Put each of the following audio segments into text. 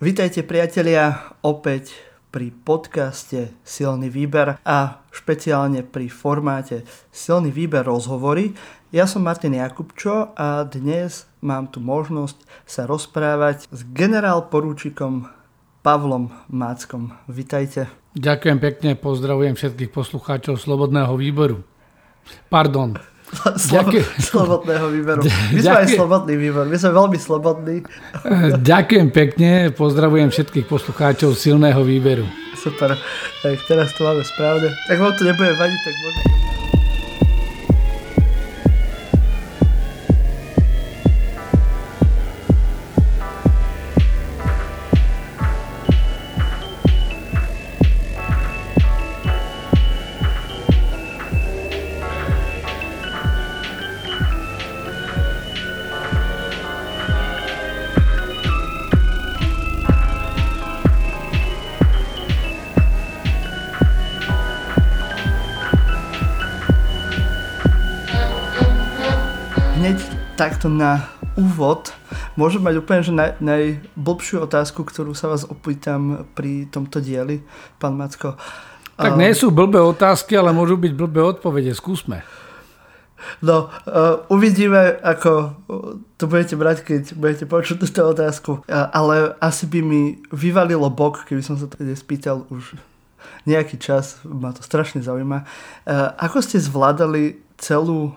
Vítajte priatelia opäť pri podcaste Silný výber a špeciálne pri formáte Silný výber rozhovory. Ja som Martin Jakubčo a dnes mám tu možnosť sa rozprávať s generál porúčikom Pavlom Máckom. Vítajte. Ďakujem pekne, pozdravujem všetkých poslucháčov Slobodného výboru. Pardon, Ďakujem. slobodného výberu. My sme aj slobodný výbor, my sme veľmi slobodní. Ďakujem pekne, pozdravujem všetkých poslucháčov silného výberu. Super, tak teraz to máme správne. Ak vám to nebude vadiť, tak môžete. Takto na úvod môžem mať úplne že naj, najblbšiu otázku, ktorú sa vás opýtam pri tomto dieli, pán Macko. Tak nie sú blbé otázky, ale môžu byť blbé odpovede. Skúsme. No, uh, uvidíme, ako to budete brať, keď budete počuť túto otázku. Uh, ale asi by mi vyvalilo bok, keby som sa to spýtal už nejaký čas. Ma to strašne zaujíma. Uh, ako ste zvládali celú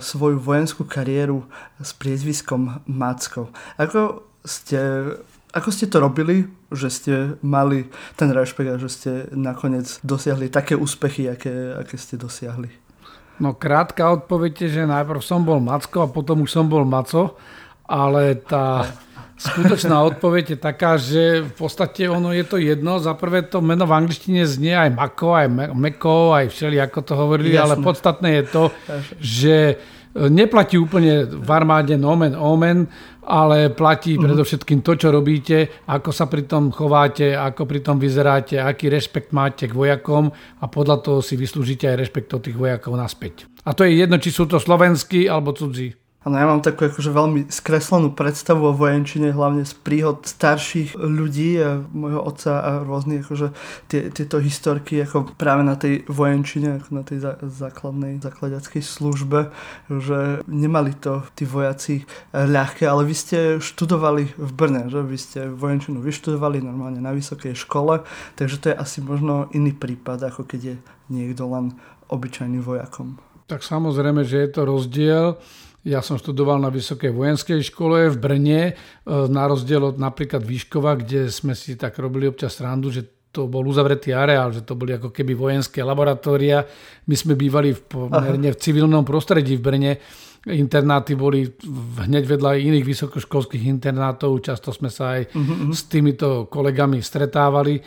svoju vojenskú kariéru s priezviskom Macko. Ako ste, ako ste to robili, že ste mali ten rešpekt a že ste nakoniec dosiahli také úspechy, aké, aké ste dosiahli? No krátka odpoveď je, že najprv som bol Macko a potom už som bol Maco, ale tá Skutočná odpoveď je taká, že v podstate ono je to jedno. Za prvé to meno v angličtine znie aj Mako, aj Meko, aj všeli, ako to hovorili, Jasne. ale podstatné je to, že e, neplatí úplne v armáde nomen omen, ale platí mm. predovšetkým to, čo robíte, ako sa pri tom chováte, ako pri tom vyzeráte, aký rešpekt máte k vojakom a podľa toho si vyslúžite aj rešpekt od tých vojakov naspäť. A to je jedno, či sú to slovenskí alebo cudzí. Áno, ja mám takú akože veľmi skreslenú predstavu o vojenčine, hlavne z príhod starších ľudí, môjho otca a rôznych akože tie, tieto historky ako práve na tej vojenčine, ako na tej základnej zakladackej službe, že nemali to tí vojaci ľahké, ale vy ste študovali v Brne, že vy ste vojenčinu vyštudovali normálne na vysokej škole, takže to je asi možno iný prípad, ako keď je niekto len obyčajný vojakom. Tak samozrejme, že je to rozdiel. Ja som študoval na Vysokej vojenskej škole v Brne, e, na rozdiel od napríklad Výškova, kde sme si tak robili občas randu, že to bol uzavretý areál, že to boli ako keby vojenské laboratória. My sme bývali v pomerne v civilnom prostredí v Brne. Internáty boli hneď vedľa iných vysokoškolských internátov, často sme sa aj s týmito kolegami stretávali, e,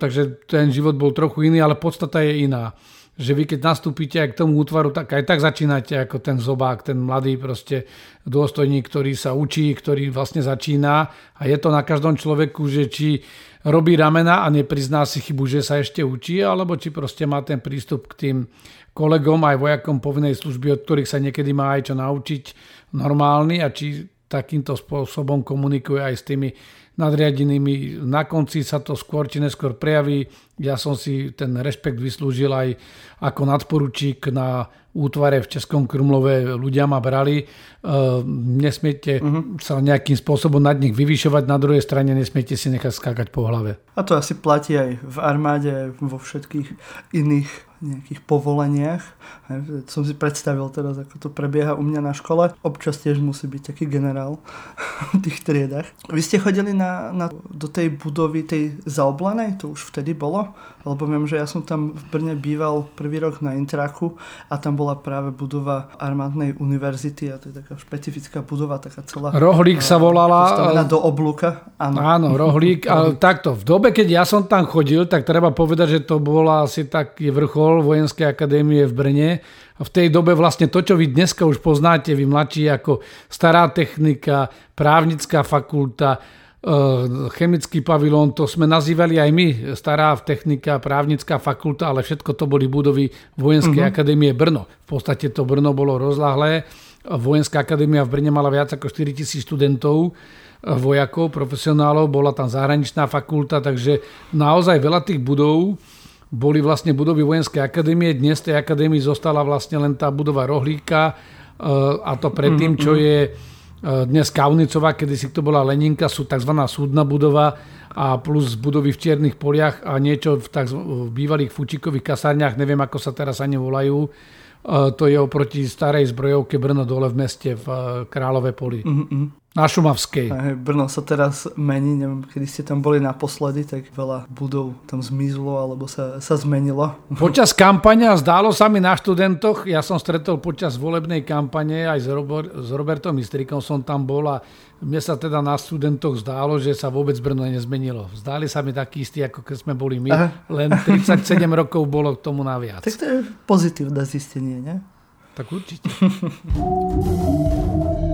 takže ten život bol trochu iný, ale podstata je iná že vy keď nastúpite aj k tomu útvaru, tak aj tak začínate ako ten zobák, ten mladý proste dôstojník, ktorý sa učí, ktorý vlastne začína. A je to na každom človeku, že či robí ramena a neprizná si chybu, že sa ešte učí, alebo či proste má ten prístup k tým kolegom aj vojakom povinnej služby, od ktorých sa niekedy má aj čo naučiť normálny a či takýmto spôsobom komunikuje aj s tými nadriadenými. Na konci sa to skôr či neskôr prejaví. Ja som si ten rešpekt vyslúžil aj ako nadporučík na útvare v Českom Krumlove ľudia ma brali. E, nesmiete uh-huh. sa nejakým spôsobom nad nich vyvyšovať, na druhej strane nesmiete si nechať skákať po hlave. A to asi platí aj v armáde, vo všetkých iných nejakých povoleniach. Som si predstavil teraz, ako to prebieha u mňa na škole. Občas tiež musí byť taký generál v tých triedach. Vy ste chodili na, na, do tej budovy, tej zaoblenej, to už vtedy bolo? Lebo viem, že ja som tam v Brne býval prvý rok na Intraku a tam bola práve budova armádnej univerzity a to je taká špecifická budova, taká celá... Rohlík sa volala. do oblúka. Áno, áno Rohlík. ale takto, v dobe, keď ja som tam chodil, tak treba povedať, že to bola asi taký vrchol Vojenskej akadémie v Brne. A v tej dobe vlastne to, čo vy dneska už poznáte, vy mladší ako stará technika, právnická fakulta, chemický pavilón, to sme nazývali aj my, stará technika, právnická fakulta, ale všetko to boli budovy Vojenskej uh-huh. akadémie Brno. V podstate to Brno bolo rozlahlé. Vojenská akadémia v Brne mala viac ako 4000 študentov vojakov, profesionálov, bola tam zahraničná fakulta, takže naozaj veľa tých budov boli vlastne budovy vojenskej akadémie. Dnes tej akadémii zostala vlastne len tá budova Rohlíka a to predtým, čo mhm, mhm. je dnes Kaunicová, kedy si to bola Leninka, sú tzv. súdna budova a plus budovy v Čiernych poliach a niečo v, tzv. v bývalých fučikových kasárniach, neviem ako sa teraz ani volajú, to je oproti starej zbrojovke Brno dole v meste v Králové poli. Mm-hmm. Na Šumavskej. Aj, Brno sa teraz mení, neviem, kedy ste tam boli naposledy, tak veľa budov tam zmizlo alebo sa, sa zmenilo. Počas kampania zdálo sa mi na študentoch, ja som stretol počas volebnej kampane aj s, Robor, s Robertom Mistrikom som tam bol a mne sa teda na študentoch zdálo, že sa vôbec Brno nezmenilo. Zdáli sa mi takí istí, ako keď sme boli my, Aha. len 37 rokov bolo k tomu naviac. Tak to je pozitívne zistenie, nie? Tak určite.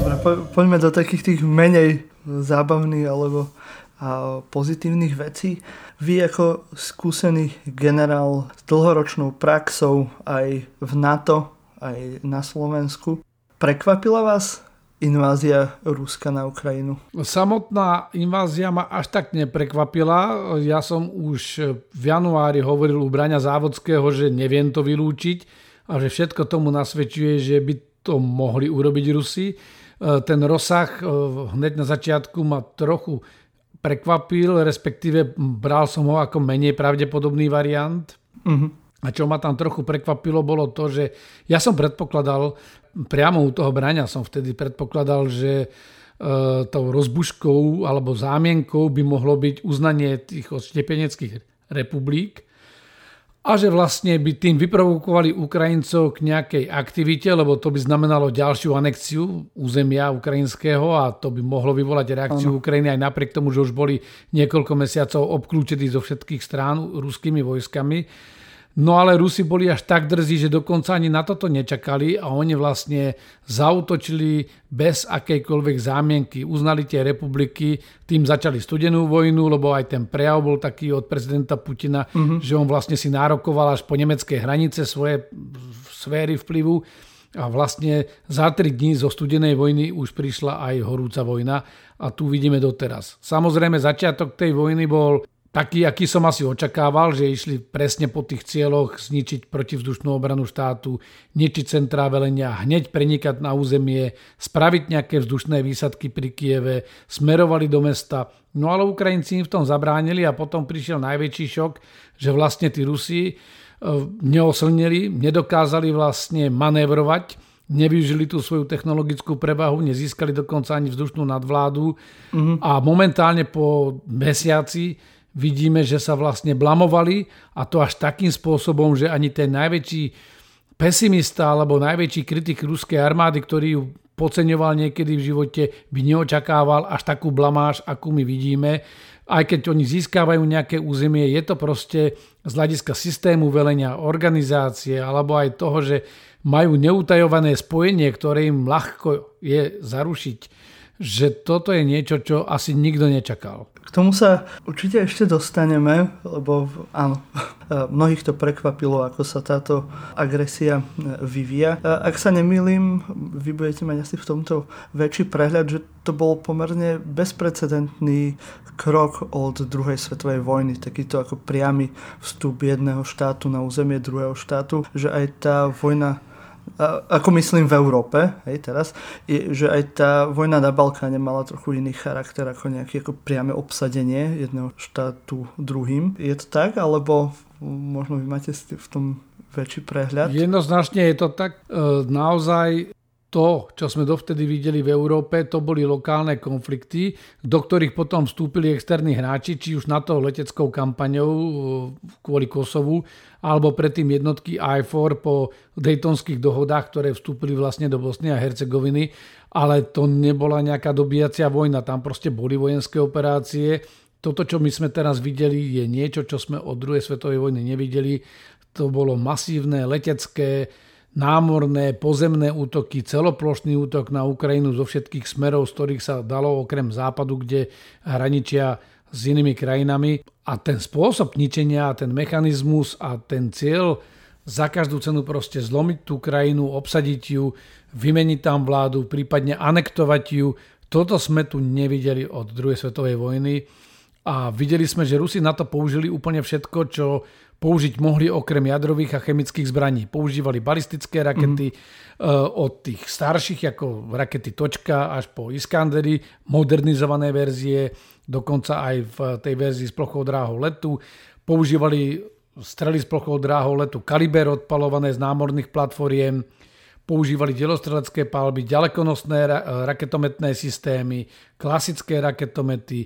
Dobre, po, poďme do takých tých menej zábavných alebo a pozitívnych vecí. Vy ako skúsený generál s dlhoročnou praxou aj v NATO, aj na Slovensku, prekvapila vás invázia Ruska na Ukrajinu? Samotná invázia ma až tak neprekvapila. Ja som už v januári hovoril u Braňa Závodského, že neviem to vylúčiť a že všetko tomu nasvedčuje, že by to mohli urobiť Rusi. E, ten rozsah e, hneď na začiatku ma trochu prekvapil, respektíve bral som ho ako menej pravdepodobný variant. Uh-huh. A čo ma tam trochu prekvapilo, bolo to, že ja som predpokladal, priamo u toho brania som vtedy predpokladal, že e, tou rozbuškou alebo zámienkou by mohlo byť uznanie tých odštepeneckých republik a že vlastne by tým vyprovokovali Ukrajincov k nejakej aktivite, lebo to by znamenalo ďalšiu anexiu územia ukrajinského a to by mohlo vyvolať reakciu ano. Ukrajiny aj napriek tomu, že už boli niekoľko mesiacov obklúčení zo všetkých strán ruskými vojskami. No ale Rusi boli až tak drzí, že dokonca ani na toto nečakali a oni vlastne zautočili bez akejkoľvek zámienky. Uznali tie republiky, tým začali studenú vojnu, lebo aj ten prejav bol taký od prezidenta Putina, uh-huh. že on vlastne si nárokoval až po nemecké hranice svoje sféry vplyvu a vlastne za tri dní zo studenej vojny už prišla aj horúca vojna a tu vidíme doteraz. Samozrejme začiatok tej vojny bol taký, aký som asi očakával, že išli presne po tých cieľoch zničiť protivzdušnú obranu štátu, ničiť centrá velenia, hneď prenikať na územie, spraviť nejaké vzdušné výsadky pri Kieve, smerovali do mesta. No ale Ukrajinci im v tom zabránili a potom prišiel najväčší šok, že vlastne tí Rusi e, neoslnili, nedokázali vlastne manévrovať, nevyužili tú svoju technologickú prevahu, nezískali dokonca ani vzdušnú nadvládu mm-hmm. a momentálne po mesiaci vidíme, že sa vlastne blamovali a to až takým spôsobom, že ani ten najväčší pesimista alebo najväčší kritik ruskej armády, ktorý ju podceňoval niekedy v živote, by neočakával až takú blamáž, akú my vidíme. Aj keď oni získavajú nejaké územie, je to proste z hľadiska systému velenia, organizácie alebo aj toho, že majú neutajované spojenie, ktoré im ľahko je zarušiť, že toto je niečo, čo asi nikto nečakal. Tomu sa určite ešte dostaneme, lebo áno, mnohých to prekvapilo, ako sa táto agresia e, vyvíja. Ak sa nemýlim, vy budete mať asi v tomto väčší prehľad, že to bol pomerne bezprecedentný krok od druhej svetovej vojny, takýto ako priamy vstup jedného štátu na územie druhého štátu, že aj tá vojna ako myslím v Európe, hej, teraz, je, že aj tá vojna na Balkáne mala trochu iný charakter ako nejaké ako priame obsadenie jedného štátu druhým. Je to tak, alebo možno vy máte v tom väčší prehľad? Jednoznačne je to tak. E, naozaj to, čo sme dovtedy videli v Európe, to boli lokálne konflikty, do ktorých potom vstúpili externí hráči, či už na to leteckou kampaňou e, kvôli Kosovu, alebo predtým jednotky IFOR po Daytonských dohodách, ktoré vstúpili vlastne do Bosny a Hercegoviny, ale to nebola nejaká dobíjacia vojna, tam proste boli vojenské operácie. Toto, čo my sme teraz videli, je niečo, čo sme od druhej svetovej vojny nevideli. To bolo masívne letecké námorné, pozemné útoky, celoplošný útok na Ukrajinu zo všetkých smerov, z ktorých sa dalo okrem západu, kde hraničia s inými krajinami. A ten spôsob ničenia, ten mechanizmus a ten cieľ za každú cenu proste zlomiť tú krajinu, obsadiť ju, vymeniť tam vládu, prípadne anektovať ju, Toto sme tu nevideli od druhej svetovej vojny a videli sme, že Rusi na to použili úplne všetko, čo použiť mohli okrem jadrových a chemických zbraní. Používali balistické rakety mm. od tých starších, ako rakety Točka až po Iskandery, modernizované verzie, dokonca aj v tej verzii s plochou dráhou letu. Používali strely s plochou dráhou letu Kaliber odpalované z námorných platformiem, používali delostrelecké palby, ďalekonosné raketometné systémy, klasické raketomety,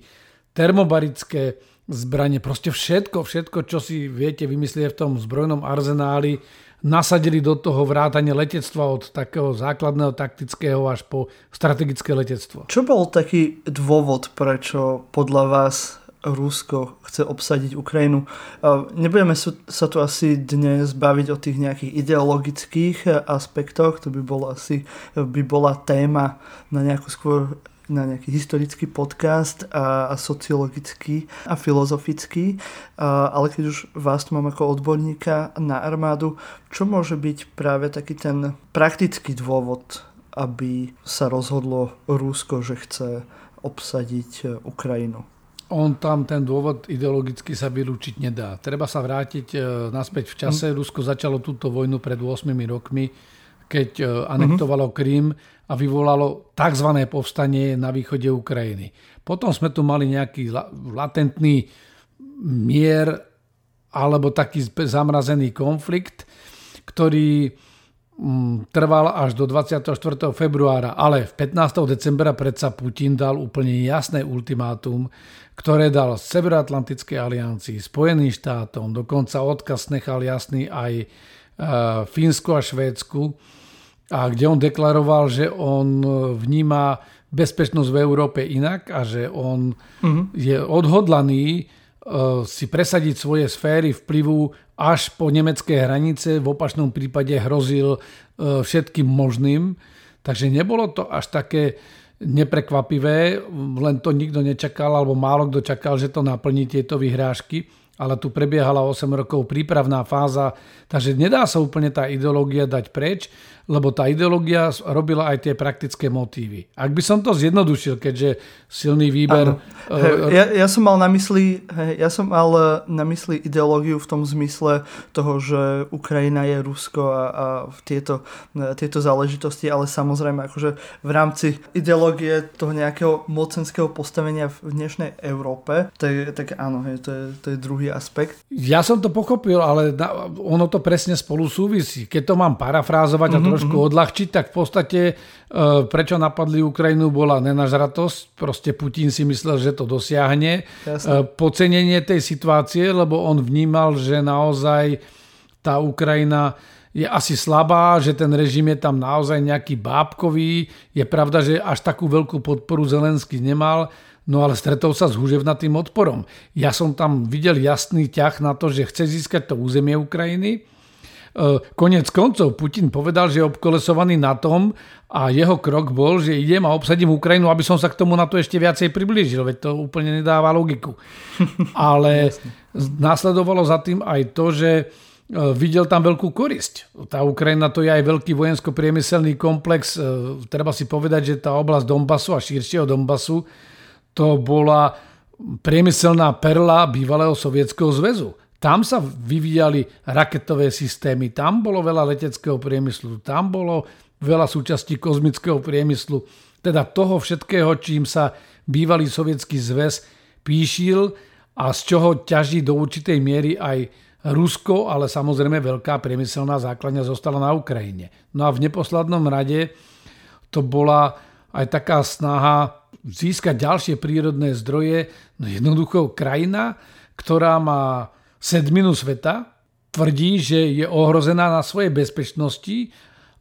termobarické zbranie, proste všetko, všetko, čo si viete vymyslieť v tom zbrojnom arzenáli, nasadili do toho vrátanie letectva od takého základného taktického až po strategické letectvo. Čo bol taký dôvod, prečo podľa vás Rusko chce obsadiť Ukrajinu. Nebudeme sa tu asi dnes baviť o tých nejakých ideologických aspektoch, to by, bol asi, by bola téma na nejakú skôr na nejaký historický podcast a, a sociologický a filozofický, a, ale keď už vás tu mám ako odborníka na armádu, čo môže byť práve taký ten praktický dôvod, aby sa rozhodlo Rusko, že chce obsadiť Ukrajinu? On tam ten dôvod ideologicky sa vylúčiť nedá. Treba sa vrátiť e, naspäť v čase. Mm. Rusko začalo túto vojnu pred 8 rokmi, keď e, anektovalo mm-hmm. A vyvolalo tzv. povstanie na východe Ukrajiny. Potom sme tu mali nejaký latentný mier alebo taký zamrazený konflikt, ktorý mm, trval až do 24. februára, ale v 15. decembra predsa Putin dal úplne jasné ultimátum, ktoré dal Severoatlantickej aliancii, Spojeným štátom, dokonca odkaz nechal jasný aj e, Fínsku a Švédsku, a kde on deklaroval, že on vníma bezpečnosť v Európe inak a že on uh-huh. je odhodlaný uh, si presadiť svoje sféry vplyvu až po nemecké hranice, v opačnom prípade hrozil uh, všetkým možným. Takže nebolo to až také neprekvapivé, len to nikto nečakal, alebo málo kto čakal, že to naplní tieto vyhrážky ale tu prebiehala 8 rokov prípravná fáza, takže nedá sa úplne tá ideológia dať preč lebo tá ideológia robila aj tie praktické motívy. Ak by som to zjednodušil, keďže silný výber... Uh, ja, ja som mal na mysli ja som mal eh, na mysli ideológiu v tom zmysle toho, že Ukrajina je Rusko a, a tieto, eh, tieto záležitosti, ale samozrejme akože v rámci ideológie toho nejakého mocenského postavenia v dnešnej Európe, tak, tak áno, to, je, to je druhý aspekt. Ja som to pochopil, ale ono to presne spolu súvisí. Keď to mám parafrázovať mm-hmm. a trošku mm-hmm. odľahčiť, tak v podstate e, prečo napadli Ukrajinu bola nenažratosť, proste Putin si myslel, že to dosiahne. Jasne. E, pocenenie tej situácie, lebo on vnímal, že naozaj tá Ukrajina je asi slabá, že ten režim je tam naozaj nejaký bábkový. Je pravda, že až takú veľkú podporu Zelenský nemal, no ale stretol sa s húževnatým odporom. Ja som tam videl jasný ťah na to, že chce získať to územie Ukrajiny, E, konec koncov Putin povedal, že je obkolesovaný na tom a jeho krok bol, že idem a obsadím Ukrajinu, aby som sa k tomu na to ešte viacej priblížil, veď to úplne nedáva logiku. Ale následovalo za tým aj to, že e, videl tam veľkú korisť. Tá Ukrajina to je aj veľký vojensko-priemyselný komplex. E, treba si povedať, že tá oblasť Donbasu a širšieho Donbasu to bola priemyselná perla bývalého sovietského zväzu. Tam sa vyvíjali raketové systémy, tam bolo veľa leteckého priemyslu, tam bolo veľa súčastí kozmického priemyslu, teda toho všetkého, čím sa bývalý sovietský zväz píšil a z čoho ťaží do určitej miery aj Rusko, ale samozrejme veľká priemyselná základňa zostala na Ukrajine. No a v neposlednom rade to bola aj taká snaha získať ďalšie prírodné zdroje. No jednoducho krajina, ktorá má sedminu sveta, tvrdí, že je ohrozená na svojej bezpečnosti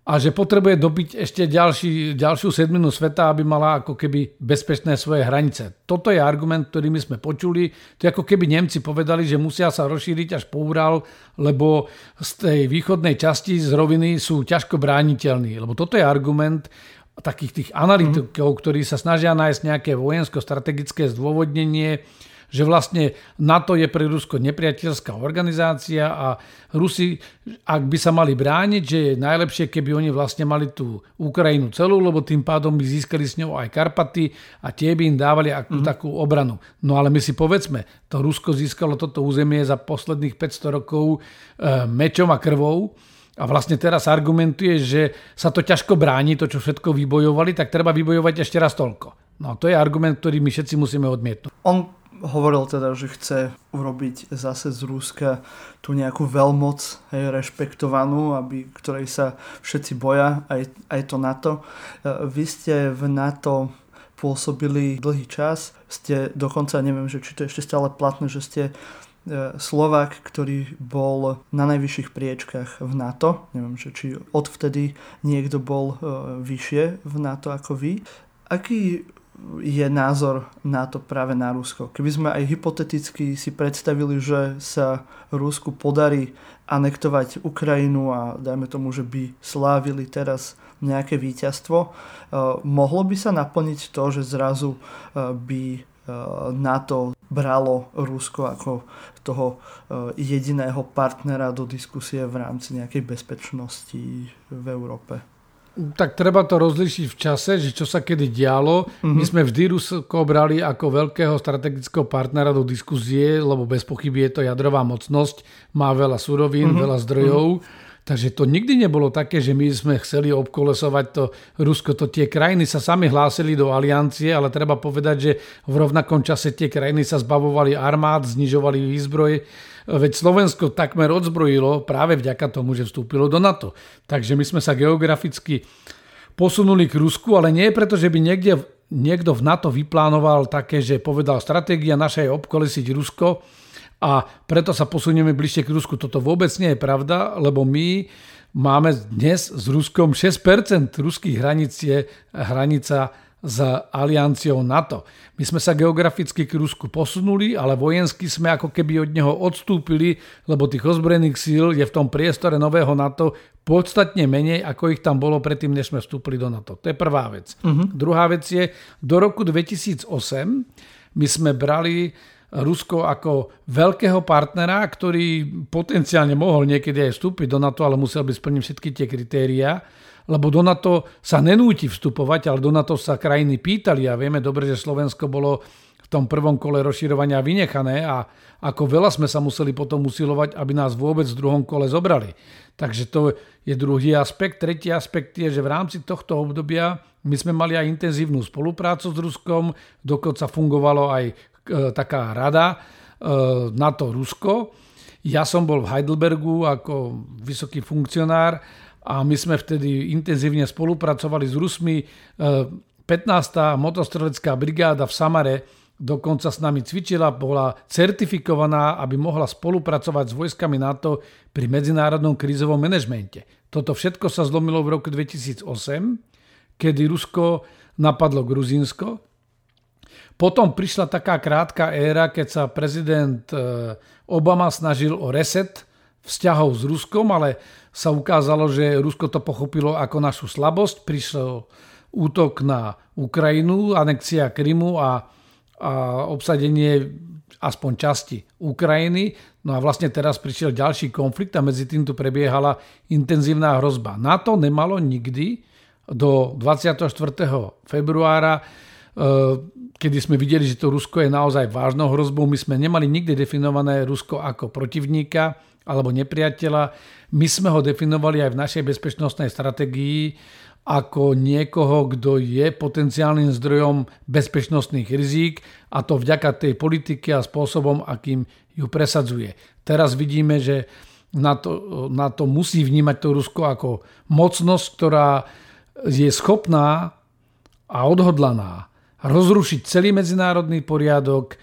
a že potrebuje dobiť ešte ďalší, ďalšiu sedminu sveta, aby mala ako keby bezpečné svoje hranice. Toto je argument, ktorý my sme počuli. To je ako keby Nemci povedali, že musia sa rozšíriť až po Ural, lebo z tej východnej časti z roviny sú ťažko brániteľní. Lebo toto je argument takých tých analytikov, ktorí sa snažia nájsť nejaké vojensko-strategické zdôvodnenie, že vlastne NATO je pre Rusko nepriateľská organizácia a Rusi, ak by sa mali brániť, že je najlepšie, keby oni vlastne mali tú Ukrajinu celú, lebo tým pádom by získali s ňou aj Karpaty a tie by im dávali akú mm. takú obranu. No ale my si povedzme, to Rusko získalo toto územie za posledných 500 rokov e, mečom a krvou, a vlastne teraz argumentuje, že sa to ťažko bráni, to čo všetko vybojovali, tak treba vybojovať ešte raz toľko. No to je argument, ktorý my všetci musíme odmietnúť. On hovoril teda, že chce urobiť zase z Ruska tú nejakú veľmoc, hej, rešpektovanú, aby, ktorej sa všetci boja, aj, aj to NATO. E, vy ste v NATO pôsobili dlhý čas, ste dokonca, neviem, že či to ešte stále platné, že ste Slovák, ktorý bol na najvyšších priečkách v NATO. Neviem, že či odvtedy niekto bol e, vyššie v NATO ako vy. Aký je názor na to práve na Rusko? Keby sme aj hypoteticky si predstavili, že sa Rusku podarí anektovať Ukrajinu a dajme tomu, že by slávili teraz nejaké víťazstvo, e, mohlo by sa naplniť to, že zrazu by NATO bralo Rusko ako toho e, jediného partnera do diskusie v rámci nejakej bezpečnosti v Európe. Tak treba to rozlišiť v čase, že čo sa kedy dialo. Mm-hmm. My sme vždy Rusko brali ako veľkého strategického partnera do diskusie, lebo bez pochyby je to jadrová mocnosť, má veľa surovín, mm-hmm. veľa zdrojov. Mm-hmm Takže to nikdy nebolo také, že my sme chceli obkolesovať to Rusko. To tie krajiny sa sami hlásili do aliancie, ale treba povedať, že v rovnakom čase tie krajiny sa zbavovali armád, znižovali výzbroj. Veď Slovensko takmer odzbrojilo práve vďaka tomu, že vstúpilo do NATO. Takže my sme sa geograficky posunuli k Rusku, ale nie preto, že by niekde, niekto v NATO vyplánoval také, že povedal, stratégia naša je obkolesiť Rusko, a preto sa posunieme bližšie k Rusku. Toto vôbec nie je pravda, lebo my máme dnes s Ruskom 6% ruských hraníc je hranica s alianciou NATO. My sme sa geograficky k Rusku posunuli, ale vojensky sme ako keby od neho odstúpili, lebo tých ozbrojených síl je v tom priestore nového NATO podstatne menej, ako ich tam bolo predtým, než sme vstúpili do NATO. To je prvá vec. Uh-huh. Druhá vec je, do roku 2008 my sme brali Rusko ako veľkého partnera, ktorý potenciálne mohol niekedy aj vstúpiť do NATO, ale musel by splniť všetky tie kritériá, lebo do NATO sa nenúti vstupovať, ale do NATO sa krajiny pýtali a vieme dobre, že Slovensko bolo v tom prvom kole rozširovania vynechané a ako veľa sme sa museli potom usilovať, aby nás vôbec v druhom kole zobrali. Takže to je druhý aspekt. Tretí aspekt je, že v rámci tohto obdobia my sme mali aj intenzívnu spoluprácu s Ruskom, dokonca fungovalo aj taká rada e, NATO-Rusko. Ja som bol v Heidelbergu ako vysoký funkcionár a my sme vtedy intenzívne spolupracovali s Rusmi. 15. E, motostrelecká brigáda v Samare dokonca s nami cvičila, bola certifikovaná, aby mohla spolupracovať s vojskami NATO pri medzinárodnom krízovom manažmente. Toto všetko sa zlomilo v roku 2008, kedy Rusko napadlo Gruzínsko potom prišla taká krátka éra, keď sa prezident e, Obama snažil o reset vzťahov s Ruskom, ale sa ukázalo, že Rusko to pochopilo ako našu slabosť. Prišiel útok na Ukrajinu, anexia Krymu a, a obsadenie aspoň časti Ukrajiny. No a vlastne teraz prišiel ďalší konflikt a medzi tým tu prebiehala intenzívna hrozba. NATO nemalo nikdy do 24. februára e, kedy sme videli, že to Rusko je naozaj vážnou hrozbou. My sme nemali nikdy definované Rusko ako protivníka alebo nepriateľa. My sme ho definovali aj v našej bezpečnostnej strategii ako niekoho, kto je potenciálnym zdrojom bezpečnostných rizík a to vďaka tej politike a spôsobom, akým ju presadzuje. Teraz vidíme, že na to, na to musí vnímať to Rusko ako mocnosť, ktorá je schopná a odhodlaná rozrušiť celý medzinárodný poriadok, e,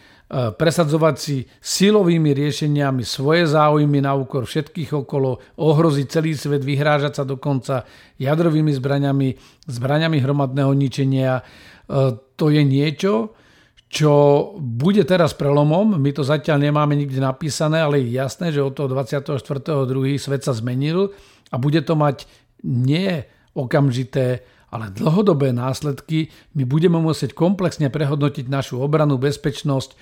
presadzovať si silovými riešeniami svoje záujmy na úkor všetkých okolo, ohroziť celý svet, vyhrážať sa dokonca jadrovými zbraňami, zbraňami hromadného ničenia. E, to je niečo, čo bude teraz prelomom. My to zatiaľ nemáme nikde napísané, ale je jasné, že od toho 24.2. svet sa zmenil a bude to mať nie okamžité ale dlhodobé následky my budeme musieť komplexne prehodnotiť našu obranu, bezpečnosť, e,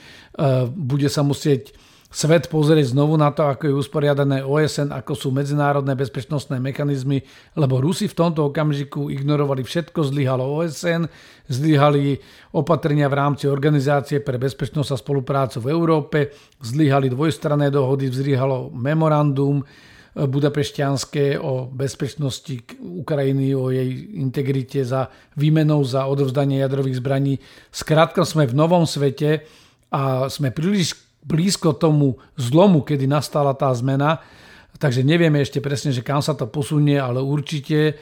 bude sa musieť svet pozrieť znovu na to, ako je usporiadané OSN, ako sú medzinárodné bezpečnostné mechanizmy, lebo Rusi v tomto okamžiku ignorovali všetko, zlyhalo OSN, zlyhali opatrenia v rámci Organizácie pre bezpečnosť a spoluprácu v Európe, zlyhali dvojstranné dohody, zlyhalo memorandum budapešťanské o bezpečnosti Ukrajiny, o jej integrite za výmenou za odovzdanie jadrových zbraní. Skrátka sme v novom svete a sme príliš blízko tomu zlomu, kedy nastala tá zmena, takže nevieme ešte presne, že kam sa to posunie, ale určite e,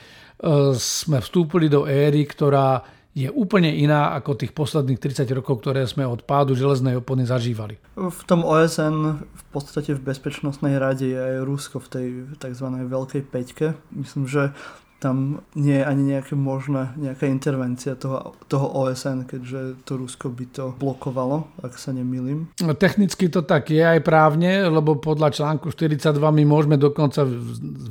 sme vstúpili do éry, ktorá je úplne iná ako tých posledných 30 rokov, ktoré sme od pádu železnej opony zažívali. V tom OSN v podstate v Bezpečnostnej rade je aj Rusko v tej tzv. veľkej peťke. Myslím, že tam nie je ani nejaké možné, nejaká intervencia toho, toho OSN, keďže to Rusko by to blokovalo, ak sa nemýlim. No, technicky to tak je aj právne, lebo podľa článku 42 my môžeme dokonca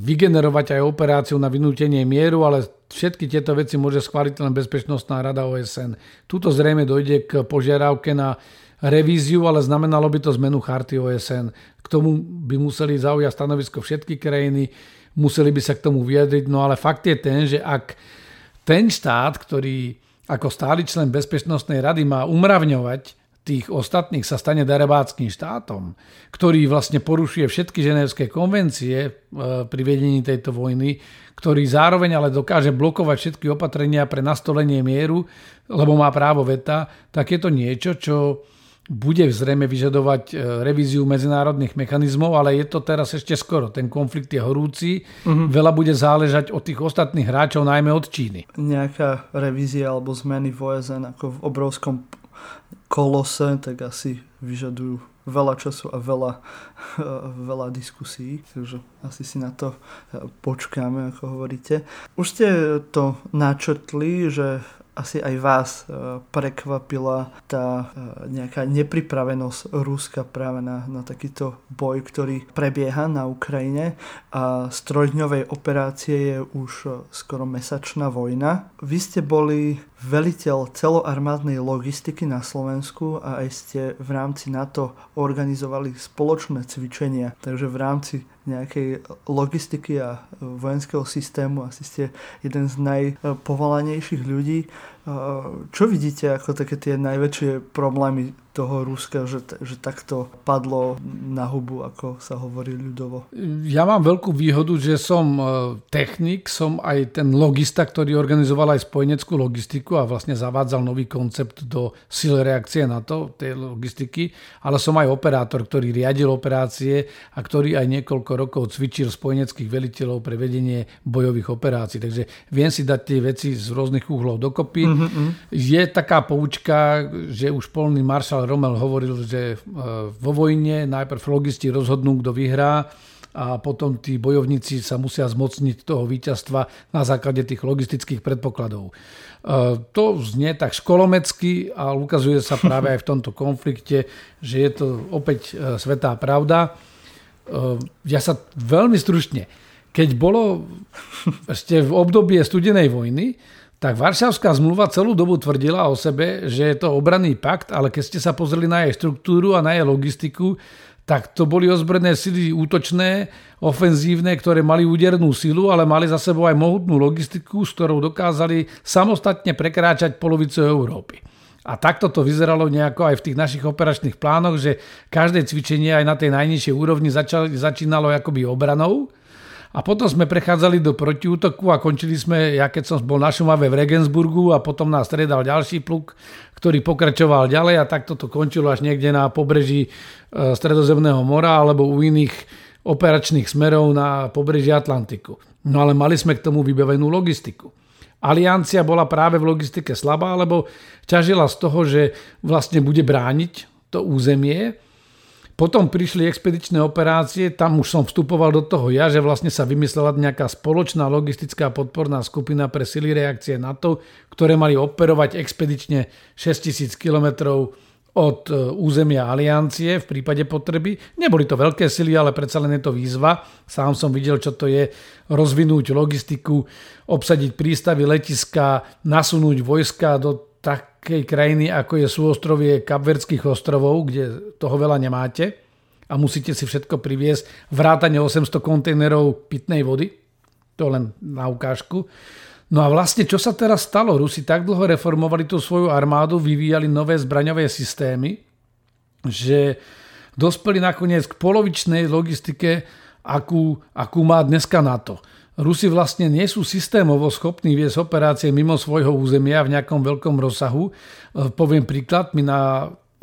vygenerovať aj operáciu na vynútenie mieru, ale všetky tieto veci môže schváliť len Bezpečnostná rada OSN. Tuto zrejme dojde k požiadavke na revíziu, ale znamenalo by to zmenu charty OSN. K tomu by museli zaujať stanovisko všetky krajiny, museli by sa k tomu vyjadriť. No ale fakt je ten, že ak ten štát, ktorý ako stály člen Bezpečnostnej rady má umravňovať tých ostatných sa stane darebáckým štátom, ktorý vlastne porušuje všetky ženevské konvencie e, pri vedení tejto vojny, ktorý zároveň ale dokáže blokovať všetky opatrenia pre nastolenie mieru, lebo má právo veta, tak je to niečo, čo bude zrejme vyžadovať e, revíziu medzinárodných mechanizmov, ale je to teraz ešte skoro. Ten konflikt je horúci. Uh-huh. Veľa bude záležať od tých ostatných hráčov, najmä od Číny. Nejaká revízia alebo zmeny v OSN ako v obrovskom kolose, tak asi vyžadujú veľa času a veľa, veľa diskusí, takže asi si na to e, počkáme, ako hovoríte. Už ste to načetli, že asi aj vás e, prekvapila tá e, nejaká nepripravenosť Ruska práve na, na takýto boj, ktorý prebieha na Ukrajine a z trojdňovej operácie je už e, skoro mesačná vojna. Vy ste boli veliteľ celoarmádnej logistiky na Slovensku a aj ste v rámci NATO organizovali spoločné cvičenia. Takže v rámci nejakej logistiky a vojenského systému. Asi ste jeden z najpovolanejších ľudí. Čo vidíte ako také tie najväčšie problémy toho Ruska, že, že takto padlo na hubu, ako sa hovorí ľudovo? Ja mám veľkú výhodu, že som e, technik, som aj ten logista, ktorý organizoval aj spojeneckú logistiku a vlastne zavádzal nový koncept do sil reakcie na to, tej logistiky, ale som aj operátor, ktorý riadil operácie a ktorý aj niekoľko rokov cvičil spojeneckých veliteľov pre vedenie bojových operácií. Takže viem si dať tie veci z rôznych uhlov dokopy. Mm-hmm. Je taká poučka, že už polný maršal Rommel hovoril, že e, vo vojne najprv logisti rozhodnú, kto vyhrá a potom tí bojovníci sa musia zmocniť toho víťazstva na základe tých logistických predpokladov. E, to znie tak školomecky a ukazuje sa práve aj v tomto konflikte, že je to opäť e, svetá pravda. Ja sa veľmi stručne, keď bolo ešte v období studenej vojny, tak Varšavská zmluva celú dobu tvrdila o sebe, že je to obranný pakt, ale keď ste sa pozreli na jej štruktúru a na jej logistiku, tak to boli ozbrojené sily útočné, ofenzívne, ktoré mali údernú silu, ale mali za sebou aj mohutnú logistiku, s ktorou dokázali samostatne prekráčať polovicu Európy. A takto to vyzeralo nejako aj v tých našich operačných plánoch, že každé cvičenie aj na tej najnižšej úrovni začali, začínalo akoby obranou, a potom sme prechádzali do protiútoku a končili sme, ja keď som bol na Šumave v Regensburgu a potom nás stredal ďalší pluk, ktorý pokračoval ďalej a takto to končilo až niekde na pobreží e, Stredozemného mora alebo u iných operačných smerov na pobreží Atlantiku. No ale mali sme k tomu vybavenú logistiku. Aliancia bola práve v logistike slabá, lebo ťažila z toho, že vlastne bude brániť to územie potom prišli expedičné operácie, tam už som vstupoval do toho ja, že vlastne sa vymyslela nejaká spoločná logistická podporná skupina pre sily reakcie NATO, ktoré mali operovať expedične 6000 km od e, územia aliancie v prípade potreby. Neboli to veľké sily, ale predsa len je to výzva. Sám som videl, čo to je rozvinúť logistiku, obsadiť prístavy, letiska, nasunúť vojska do takej krajiny, ako je súostrovie Kapverdských ostrovov, kde toho veľa nemáte a musíte si všetko priviesť. Vrátane 800 kontajnerov pitnej vody, to len na ukážku. No a vlastne čo sa teraz stalo? Rusi tak dlho reformovali tú svoju armádu, vyvíjali nové zbraňové systémy, že dospeli nakoniec k polovičnej logistike, akú, akú má dneska NATO. Rusi vlastne nie sú systémovo schopní viesť operácie mimo svojho územia v nejakom veľkom rozsahu. E, poviem príklad, my na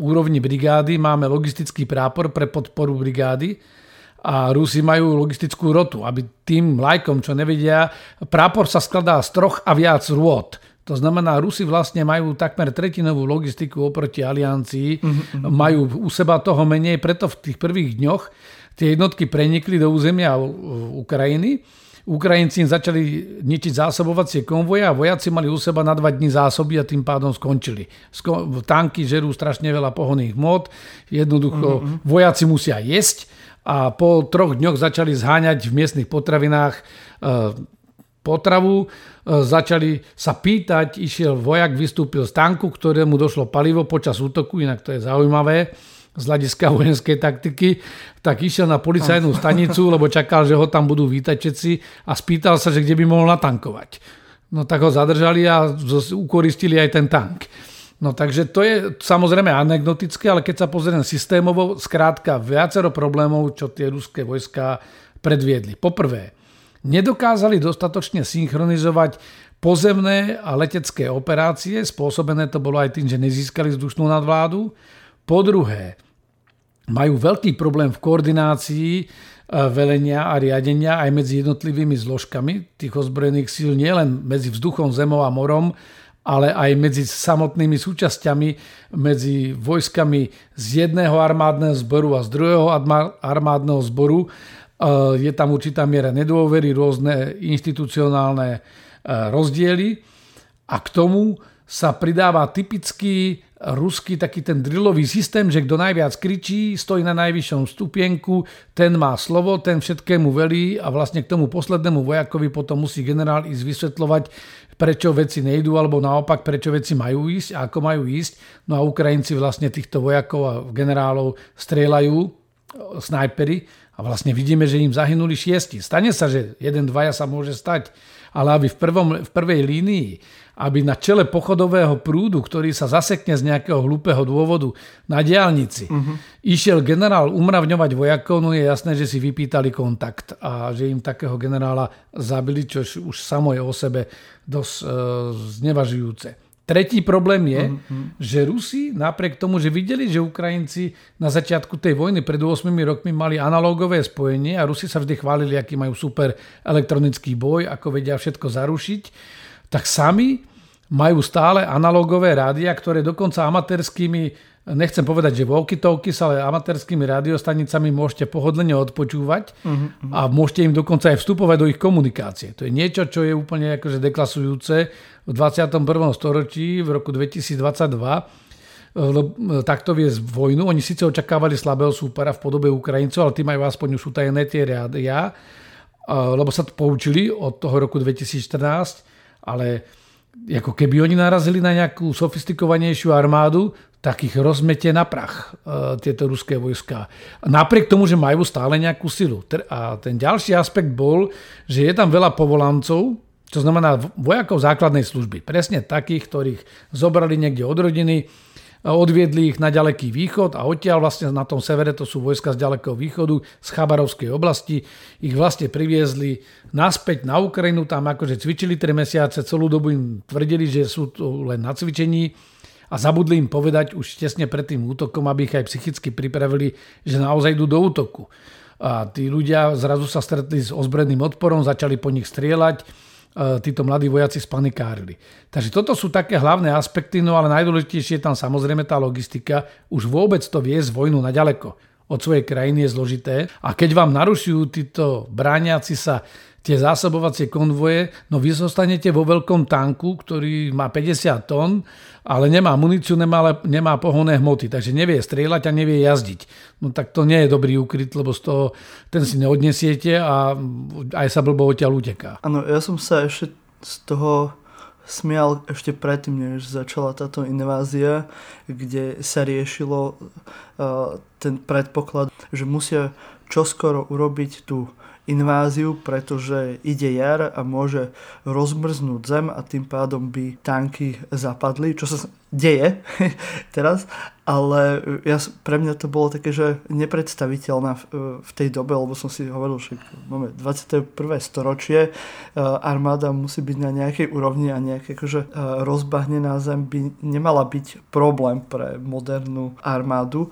úrovni brigády máme logistický prápor pre podporu brigády, a Rusi majú logistickú rotu, aby tým lajkom, čo nevedia, prápor sa skladá z troch a viac rôd. To znamená, Rusi vlastne majú takmer tretinovú logistiku oproti aliancii, mm-hmm. majú u seba toho menej, preto v tých prvých dňoch tie jednotky prenikli do územia Ukrajiny. Ukrajinci im začali ničiť zásobovacie konvoje a vojaci mali u seba na dva dní zásoby a tým pádom skončili. Sko- tanky žerú strašne veľa pohonných mod, jednoducho mm-hmm. vojaci musia jesť, a po troch dňoch začali zháňať v miestnych potravinách e, potravu, e, začali sa pýtať, išiel vojak, vystúpil z tanku, ktorému došlo palivo počas útoku, inak to je zaujímavé, z hľadiska vojenskej taktiky, tak išiel na policajnú stanicu, lebo čakal, že ho tam budú vítať všetci a spýtal sa, že kde by mohol natankovať. No tak ho zadržali a ukoristili aj ten tank. No takže to je samozrejme anekdotické, ale keď sa pozriem systémovo, skrátka viacero problémov, čo tie ruské vojska predviedli. Poprvé, nedokázali dostatočne synchronizovať pozemné a letecké operácie, spôsobené to bolo aj tým, že nezískali vzdušnú nadvládu. Po druhé, majú veľký problém v koordinácii e, velenia a riadenia aj medzi jednotlivými zložkami tých ozbrojených síl, nielen medzi vzduchom, zemou a morom, ale aj medzi samotnými súčasťami, medzi vojskami z jedného armádneho zboru a z druhého armádneho zboru. E, je tam určitá miera nedôvery, rôzne institucionálne e, rozdiely a k tomu sa pridáva typický ruský taký ten drillový systém, že kto najviac kričí, stojí na najvyššom stupienku, ten má slovo, ten všetkému velí a vlastne k tomu poslednému vojakovi potom musí generál ísť vysvetľovať, prečo veci nejdú, alebo naopak, prečo veci majú ísť a ako majú ísť. No a Ukrajinci vlastne týchto vojakov a generálov strieľajú, snajpery, a vlastne vidíme, že im zahynuli šiesti. Stane sa, že jeden, dvaja sa môže stať, ale aby v, prvom, v prvej línii aby na čele pochodového prúdu, ktorý sa zasekne z nejakého hlúpeho dôvodu na diálnici, uh-huh. išiel generál umravňovať vojakov, no je jasné, že si vypýtali kontakt a že im takého generála zabili, čo už samo je o sebe dosť e, znevažujúce. Tretí problém je, uh-huh. že Rusi napriek tomu, že videli, že Ukrajinci na začiatku tej vojny pred 8 rokmi mali analógové spojenie a Rusi sa vždy chválili, aký majú super elektronický boj, ako vedia všetko zarušiť, tak sami majú stále analogové rádia, ktoré dokonca amatérskými, nechcem povedať, že walkie-talkies, ale amatérskými radiostanicami môžete pohodlne odpočúvať uh-huh. a môžete im dokonca aj vstupovať do ich komunikácie. To je niečo, čo je úplne akože deklasujúce v 21. storočí, v roku 2022 takto viesť vojnu. Oni síce očakávali slabého súpera v podobe Ukrajincov, ale tí majú aspoň už utajené tie rádia, lebo sa to poučili od toho roku 2014 ale ako keby oni narazili na nejakú sofistikovanejšiu armádu, tak ich rozmete na prach e, tieto ruské vojska. Napriek tomu, že majú stále nejakú silu. A ten ďalší aspekt bol, že je tam veľa povolancov, čo znamená vojakov základnej služby. Presne takých, ktorých zobrali niekde od rodiny, odviedli ich na ďaleký východ a odtiaľ vlastne na tom severe, to sú vojska z ďalekého východu, z Chabarovskej oblasti, ich vlastne priviezli naspäť na Ukrajinu, tam akože cvičili 3 mesiace, celú dobu im tvrdili, že sú tu len na cvičení a zabudli im povedať už tesne pred tým útokom, aby ich aj psychicky pripravili, že naozaj idú do útoku. A tí ľudia zrazu sa stretli s ozbrojeným odporom, začali po nich strieľať, títo mladí vojaci spanikárili. Takže toto sú také hlavné aspekty, no ale najdôležitejšie je tam samozrejme tá logistika. Už vôbec to viesť vojnu na ďaleko. od svojej krajiny je zložité. A keď vám narušujú títo bráňaci sa tie zásobovacie konvoje, no vy zostanete vo veľkom tanku, ktorý má 50 tón, ale nemá muníciu, nemá, nemá pohonné hmoty, takže nevie strieľať a nevie jazdiť. No tak to nie je dobrý úkryt, lebo z toho ten si neodnesiete a aj sa blbo odtiaľ uteká. Áno, ja som sa ešte z toho smial ešte predtým, než začala táto invázia, kde sa riešilo uh, ten predpoklad, že musia čoskoro urobiť tú inváziu, pretože ide jar a môže rozmrznúť zem a tým pádom by tanky zapadli, čo sa deje teraz, ale ja, pre mňa to bolo také, že nepredstaviteľná v, v tej dobe, lebo som si hovoril, že máme 21. storočie, armáda musí byť na nejakej úrovni a nejaké akože rozbahnená zem by nemala byť problém pre modernú armádu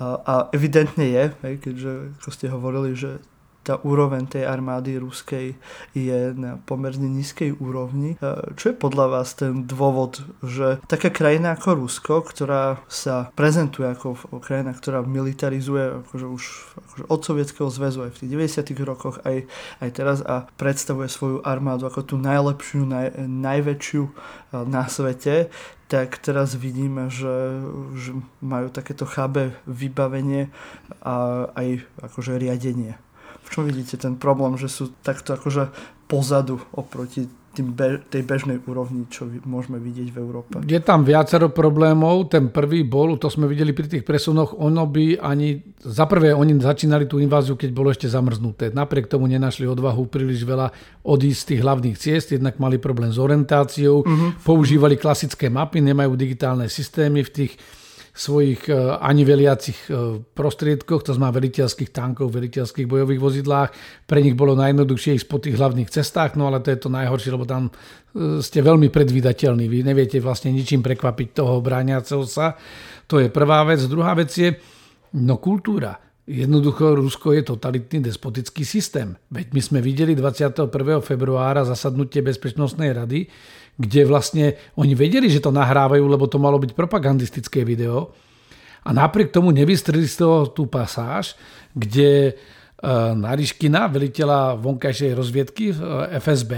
a evidentne je, keďže ako ste hovorili, že tá úroveň tej armády ruskej je na pomerne nízkej úrovni. Čo je podľa vás ten dôvod, že taká krajina ako Rusko, ktorá sa prezentuje ako krajina, ktorá militarizuje akože už akože od Sovietskeho zväzu aj v tých 90. rokoch, aj, aj teraz a predstavuje svoju armádu ako tú najlepšiu, naj, najväčšiu na svete, tak teraz vidíme, že, že majú takéto chábe vybavenie a aj akože riadenie čom vidíte ten problém, že sú takto akože pozadu oproti tým be- tej bežnej úrovni, čo môžeme vidieť v Európe. Je tam viacero problémov. Ten prvý bol, to sme videli pri tých presunoch, ono by ani... Za prvé, oni začínali tú inváziu, keď bolo ešte zamrznuté. Napriek tomu nenašli odvahu príliš veľa odísť z tých hlavných ciest, jednak mali problém s orientáciou, uh-huh. používali klasické mapy, nemajú digitálne systémy v tých svojich e, ani veliacich e, prostriedkoch, to znamená veliteľských tankov, veliteľských bojových vozidlách. Pre nich bolo najjednoduchšie ísť po tých hlavných cestách, no ale to je to najhoršie, lebo tam e, ste veľmi predvídateľní. Vy neviete vlastne ničím prekvapiť toho bráňaceho sa. To je prvá vec. Druhá vec je, no kultúra. Jednoducho Rusko je totalitný despotický systém. Veď my sme videli 21. februára zasadnutie Bezpečnostnej rady, kde vlastne oni vedeli, že to nahrávajú, lebo to malo byť propagandistické video. A napriek tomu nevystrili z toho tú pasáž, kde e, Nariškina, veliteľa vonkajšej rozviedky e, FSB,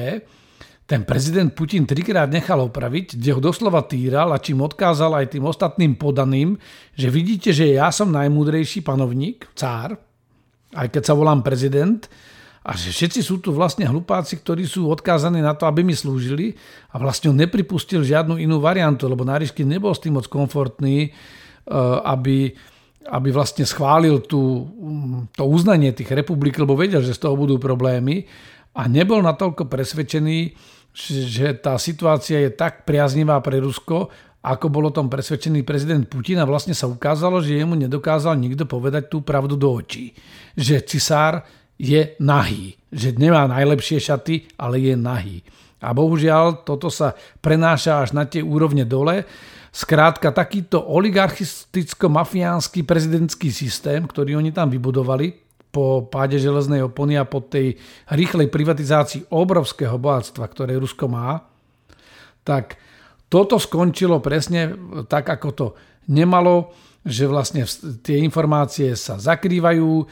ten prezident Putin trikrát nechal opraviť, kde ho doslova týral a čím odkázal aj tým ostatným podaným, že vidíte, že ja som najmúdrejší panovník, cár, aj keď sa volám prezident, a že všetci sú tu vlastne hlupáci, ktorí sú odkázaní na to, aby mi slúžili a vlastne on nepripustil žiadnu inú variantu, lebo Nárišky nebol s tým moc komfortný, e, aby, aby vlastne schválil tú, to uznanie tých republik, lebo vedel, že z toho budú problémy a nebol natoľko presvedčený, že tá situácia je tak priaznivá pre Rusko, ako bol o tom presvedčený prezident Putin a vlastne sa ukázalo, že jemu nedokázal nikto povedať tú pravdu do očí. Že cisár je nahý. Že nemá najlepšie šaty, ale je nahý. A bohužiaľ toto sa prenáša až na tie úrovne dole. Skrátka takýto oligarchisticko-mafiánsky prezidentský systém, ktorý oni tam vybudovali po páde železnej opony a po tej rýchlej privatizácii obrovského bohatstva, ktoré Rusko má, tak toto skončilo presne tak, ako to nemalo že vlastne tie informácie sa zakrývajú, e,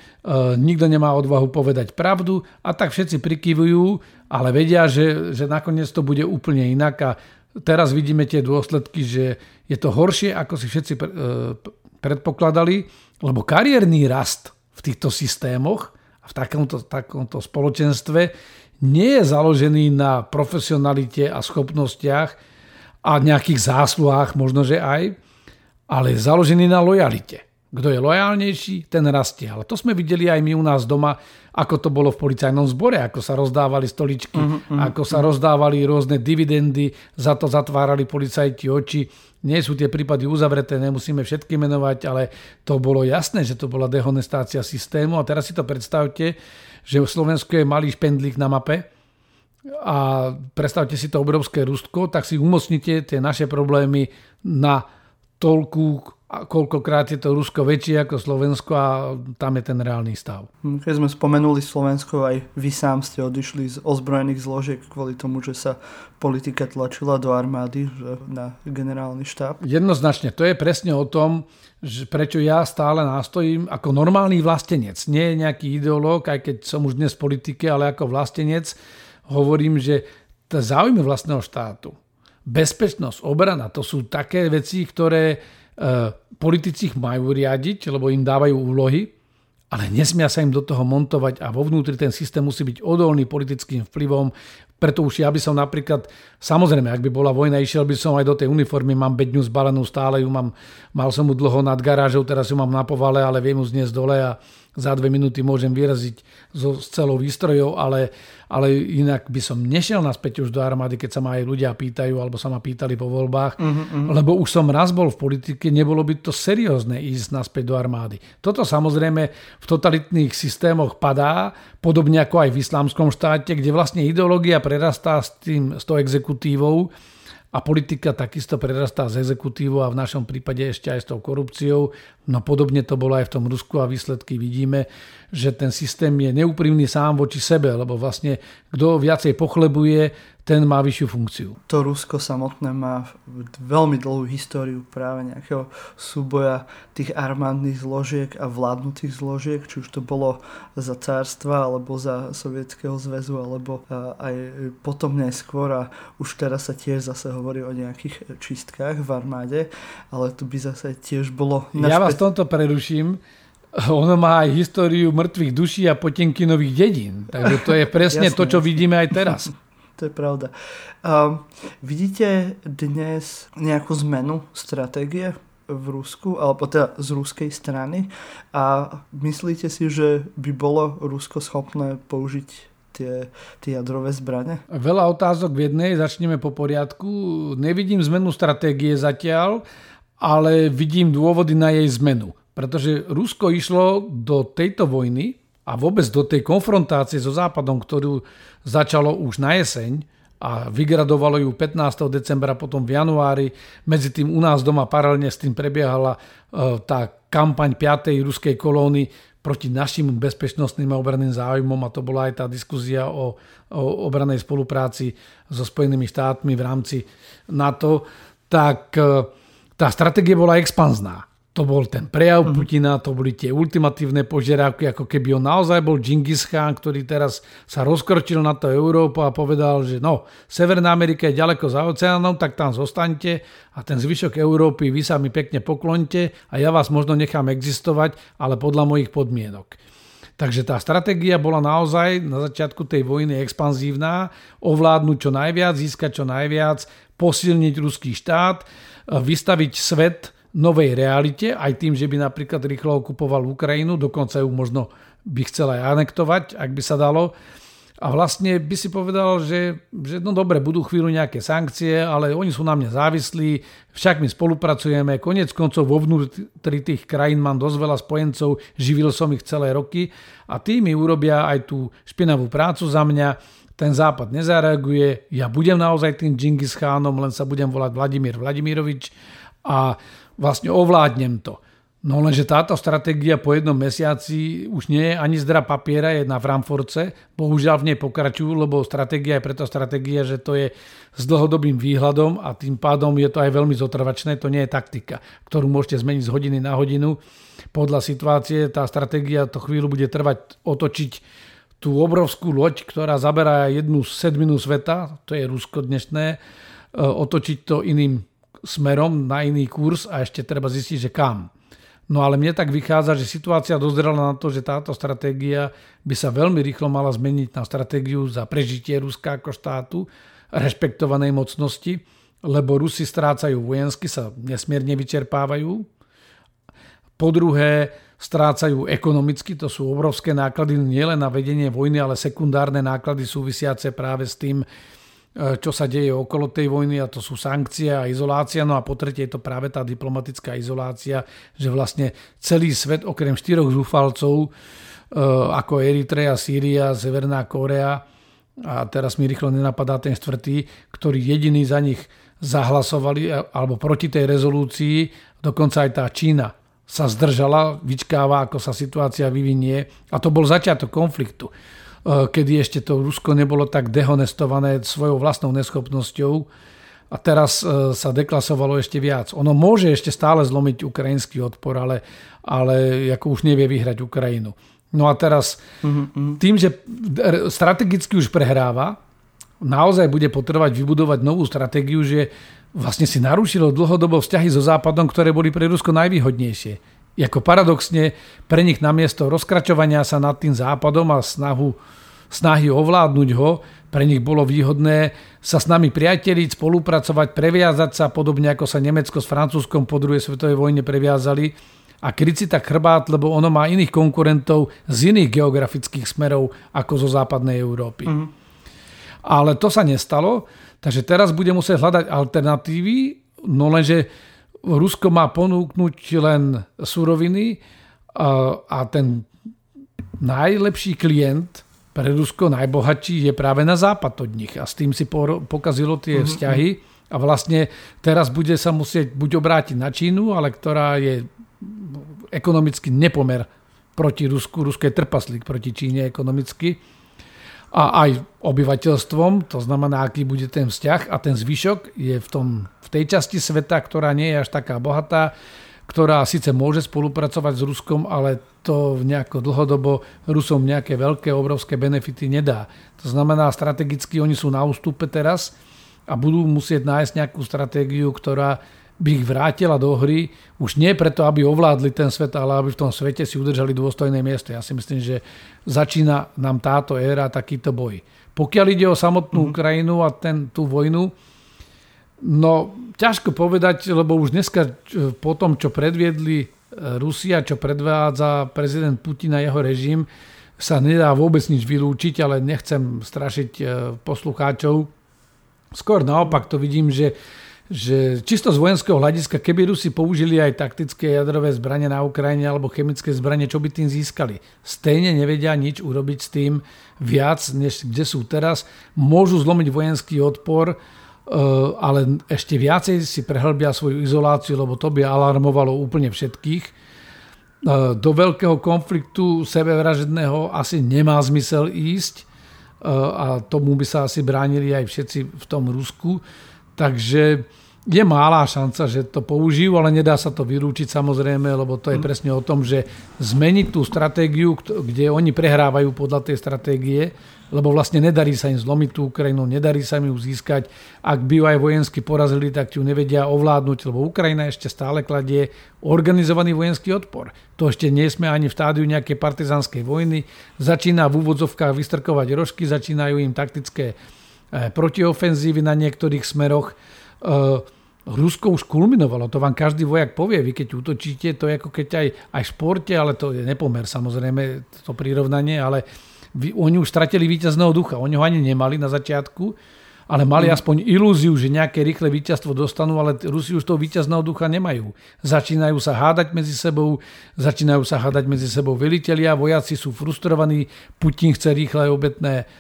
nikto nemá odvahu povedať pravdu a tak všetci prikyvujú, ale vedia, že, že nakoniec to bude úplne inak a teraz vidíme tie dôsledky, že je to horšie, ako si všetci e, predpokladali, lebo kariérny rast v týchto systémoch a v takomto, takomto spoločenstve nie je založený na profesionalite a schopnostiach a nejakých zásluhách, možno že aj, ale založený na lojalite. Kto je lojálnejší, ten rastie. Ale to sme videli aj my u nás doma, ako to bolo v policajnom zbore, ako sa rozdávali stoličky, uh-huh, uh-huh, ako sa uh-huh. rozdávali rôzne dividendy, za to zatvárali policajti oči. Nie sú tie prípady uzavreté, nemusíme všetky menovať, ale to bolo jasné, že to bola dehonestácia systému. A teraz si to predstavte, že v Slovensku je malý špendlík na mape, a predstavte si to obrovské rústko, tak si umocnite tie naše problémy na toľku koľkokrát je to Rusko väčšie ako Slovensko a tam je ten reálny stav. Hm, keď sme spomenuli Slovensko, aj vy sám ste odišli z ozbrojených zložiek kvôli tomu, že sa politika tlačila do armády na generálny štáb. Jednoznačne, to je presne o tom, že prečo ja stále nástojím ako normálny vlastenec. Nie nejaký ideológ, aj keď som už dnes v politike, ale ako vlastenec hovorím, že záujmy vlastného štátu, bezpečnosť, obrana, to sú také veci, ktoré E, politici majú riadiť, lebo im dávajú úlohy, ale nesmia sa im do toho montovať a vo vnútri ten systém musí byť odolný politickým vplyvom. Preto už ja by som napríklad, samozrejme, ak by bola vojna, išiel by som aj do tej uniformy, mám bedňu zbalenú stále, ju mám, mal som mu dlho nad garážou, teraz ju mám na povale, ale viem ju zniesť dole a za dve minúty môžem vyraziť so, s celou výstrojou, ale, ale inak by som nešiel naspäť už do armády, keď sa ma aj ľudia pýtajú, alebo sa ma pýtali po voľbách, uh-huh, lebo už som raz bol v politike, nebolo by to seriózne ísť naspäť do armády. Toto samozrejme v totalitných systémoch padá, podobne ako aj v islamskom štáte, kde vlastne ideológia prerastá s, tým, s tou exekutívou, a politika takisto prerastá z exekutívou a v našom prípade ešte aj s tou korupciou. No podobne to bolo aj v tom Rusku a výsledky vidíme, že ten systém je neúprimný sám voči sebe, lebo vlastne kto viacej pochlebuje, ten má vyššiu funkciu. To Rusko samotné má veľmi dlhú históriu práve nejakého súboja tých armádnych zložiek a vládnutých zložiek, či už to bolo za cárstva, alebo za Sovietskeho zväzu, alebo aj potom neskôr a už teraz sa tiež zase hovorí o nejakých čistkách v armáde, ale tu by zase tiež bolo... Ja vás tomto preruším ono má aj históriu mŕtvych duší a Potemkinových dedín. Takže to je presne jasne, to, čo vidíme aj teraz to je pravda. Um, vidíte dnes nejakú zmenu stratégie v Rusku, alebo teda z ruskej strany a myslíte si, že by bolo Rusko schopné použiť tie, tie jadrové zbrane? Veľa otázok v jednej, začneme po poriadku. Nevidím zmenu stratégie zatiaľ, ale vidím dôvody na jej zmenu. Pretože Rusko išlo do tejto vojny a vôbec do tej konfrontácie so Západom, ktorú začalo už na jeseň a vygradovalo ju 15. decembra, potom v januári. Medzi tým u nás doma paralelne s tým prebiehala e, tá kampaň 5. ruskej kolóny proti našim bezpečnostným a obranným záujmom a to bola aj tá diskuzia o, o obranej spolupráci so Spojenými štátmi v rámci NATO, tak e, tá stratégia bola expanzná to bol ten prejav mm-hmm. Putina, to boli tie ultimatívne požiadavky, ako keby on naozaj bol Genghis Khan, ktorý teraz sa rozkročil na to Európu a povedal, že no, Severná Amerika je ďaleko za oceánom, tak tam zostaňte a ten zvyšok Európy vy sa mi pekne poklonte a ja vás možno nechám existovať, ale podľa mojich podmienok. Takže tá stratégia bola naozaj na začiatku tej vojny expanzívna, ovládnuť čo najviac, získať čo najviac, posilniť ruský štát, vystaviť svet novej realite, aj tým, že by napríklad rýchlo okupoval Ukrajinu, dokonca ju možno by chcel aj anektovať, ak by sa dalo. A vlastne by si povedal, že, že no dobre, budú chvíľu nejaké sankcie, ale oni sú na mne závislí, však my spolupracujeme, konec koncov vo vnútri tých krajín mám dosť veľa spojencov, živil som ich celé roky a tí mi urobia aj tú špinavú prácu za mňa, ten západ nezareaguje, ja budem naozaj tým Džingis Chánom, len sa budem volať Vladimír Vladimirovič a vlastne ovládnem to. No lenže táto stratégia po jednom mesiaci už nie je ani zdra papiera, je na Frankfurtce. Bohužiaľ v nej pokračujú, lebo stratégia je preto stratégia, že to je s dlhodobým výhľadom a tým pádom je to aj veľmi zotrvačné. To nie je taktika, ktorú môžete zmeniť z hodiny na hodinu. Podľa situácie tá stratégia to chvíľu bude trvať otočiť tú obrovskú loď, ktorá zaberá jednu sedminu sveta, to je Rusko dnešné, e, otočiť to iným smerom na iný kurz a ešte treba zistiť, že kam. No ale mne tak vychádza, že situácia dozrela na to, že táto stratégia by sa veľmi rýchlo mala zmeniť na stratégiu za prežitie Ruska ako štátu, rešpektovanej mocnosti, lebo Rusi strácajú vojensky, sa nesmierne vyčerpávajú. Po druhé, strácajú ekonomicky, to sú obrovské náklady nielen na vedenie vojny, ale sekundárne náklady súvisiace práve s tým, čo sa deje okolo tej vojny a to sú sankcie a izolácia. No a po tretie je to práve tá diplomatická izolácia, že vlastne celý svet okrem štyroch zúfalcov e, ako Eritrea, Sýria, Severná Korea a teraz mi rýchlo nenapadá ten štvrtý, ktorý jediný za nich zahlasovali alebo proti tej rezolúcii, dokonca aj tá Čína sa zdržala, vyčkáva, ako sa situácia vyvinie. A to bol začiatok konfliktu, e, kedy ešte to Rusko nebolo tak dehonestované svojou vlastnou neschopnosťou a teraz e, sa deklasovalo ešte viac. Ono môže ešte stále zlomiť ukrajinský odpor, ale, ale ako už nevie vyhrať Ukrajinu. No a teraz mm-hmm. tým, že strategicky už prehráva, naozaj bude potrebovať vybudovať novú stratégiu, že vlastne si narušilo dlhodobo vzťahy so Západom, ktoré boli pre Rusko najvýhodnejšie. Jako paradoxne pre nich namiesto rozkračovania sa nad tým Západom a snahu, snahy ovládnuť ho, pre nich bolo výhodné sa s nami priateliť, spolupracovať, previazať sa, podobne ako sa Nemecko s Francúzskom po druhej svetovej vojne previazali a kryť si tak chrbát, lebo ono má iných konkurentov z iných geografických smerov ako zo západnej Európy. Mm-hmm. Ale to sa nestalo Takže teraz bude musieť hľadať alternatívy, no lenže Rusko má ponúknuť len suroviny a, ten najlepší klient pre Rusko, najbohatší, je práve na západ od nich. A s tým si pokazilo tie mm-hmm. vzťahy a vlastne teraz bude sa musieť buď obrátiť na Čínu, ale ktorá je ekonomicky nepomer proti Rusku. Rusko je trpaslík proti Číne ekonomicky a aj obyvateľstvom, to znamená, aký bude ten vzťah a ten zvyšok je v, tom, v tej časti sveta, ktorá nie je až taká bohatá, ktorá síce môže spolupracovať s Ruskom, ale to nejako dlhodobo Rusom nejaké veľké, obrovské benefity nedá. To znamená, strategicky oni sú na ústupe teraz a budú musieť nájsť nejakú stratégiu, ktorá by ich vrátila do hry, už nie preto, aby ovládli ten svet, ale aby v tom svete si udržali dôstojné miesto. Ja si myslím, že začína nám táto éra takýto boj. Pokiaľ ide o samotnú mm-hmm. Ukrajinu a ten, tú vojnu, no ťažko povedať, lebo už dneska po tom, čo predviedli e, Rusia, čo predvádza prezident Putin a jeho režim, sa nedá vôbec nič vylúčiť, ale nechcem strašiť e, poslucháčov. Skôr naopak to vidím, že že čisto z vojenského hľadiska, keby Rusi použili aj taktické jadrové zbranie na Ukrajine alebo chemické zbranie, čo by tým získali? Stejne nevedia nič urobiť s tým viac, než kde sú teraz. Môžu zlomiť vojenský odpor, e, ale ešte viacej si prehlbia svoju izoláciu, lebo to by alarmovalo úplne všetkých. E, do veľkého konfliktu sebevražedného asi nemá zmysel ísť e, a tomu by sa asi bránili aj všetci v tom Rusku. Takže je malá šanca, že to použijú, ale nedá sa to vylúčiť samozrejme, lebo to je mm. presne o tom, že zmeniť tú stratégiu, kde oni prehrávajú podľa tej stratégie, lebo vlastne nedarí sa im zlomiť tú Ukrajinu, nedarí sa im ju získať. Ak by ju aj vojensky porazili, tak ju nevedia ovládnuť, lebo Ukrajina ešte stále kladie organizovaný vojenský odpor. To ešte nie sme ani v tádiu nejakej partizánskej vojny. Začína v úvodzovkách vystrkovať rožky, začínajú im taktické eh, protiofenzívy na niektorých smeroch Rusko už kulminovalo, to vám každý vojak povie, vy keď útočíte, to je ako keď aj, aj v športe, ale to je nepomer samozrejme, to prirovnanie, ale vy, oni už stratili víťazného ducha, oni ho ani nemali na začiatku, ale mali mm. aspoň ilúziu, že nejaké rýchle víťazstvo dostanú, ale Rusi už toho víťazného ducha nemajú. Začínajú sa hádať medzi sebou, začínajú sa hádať medzi sebou velitelia, vojaci sú frustrovaní, Putin chce rýchle obetné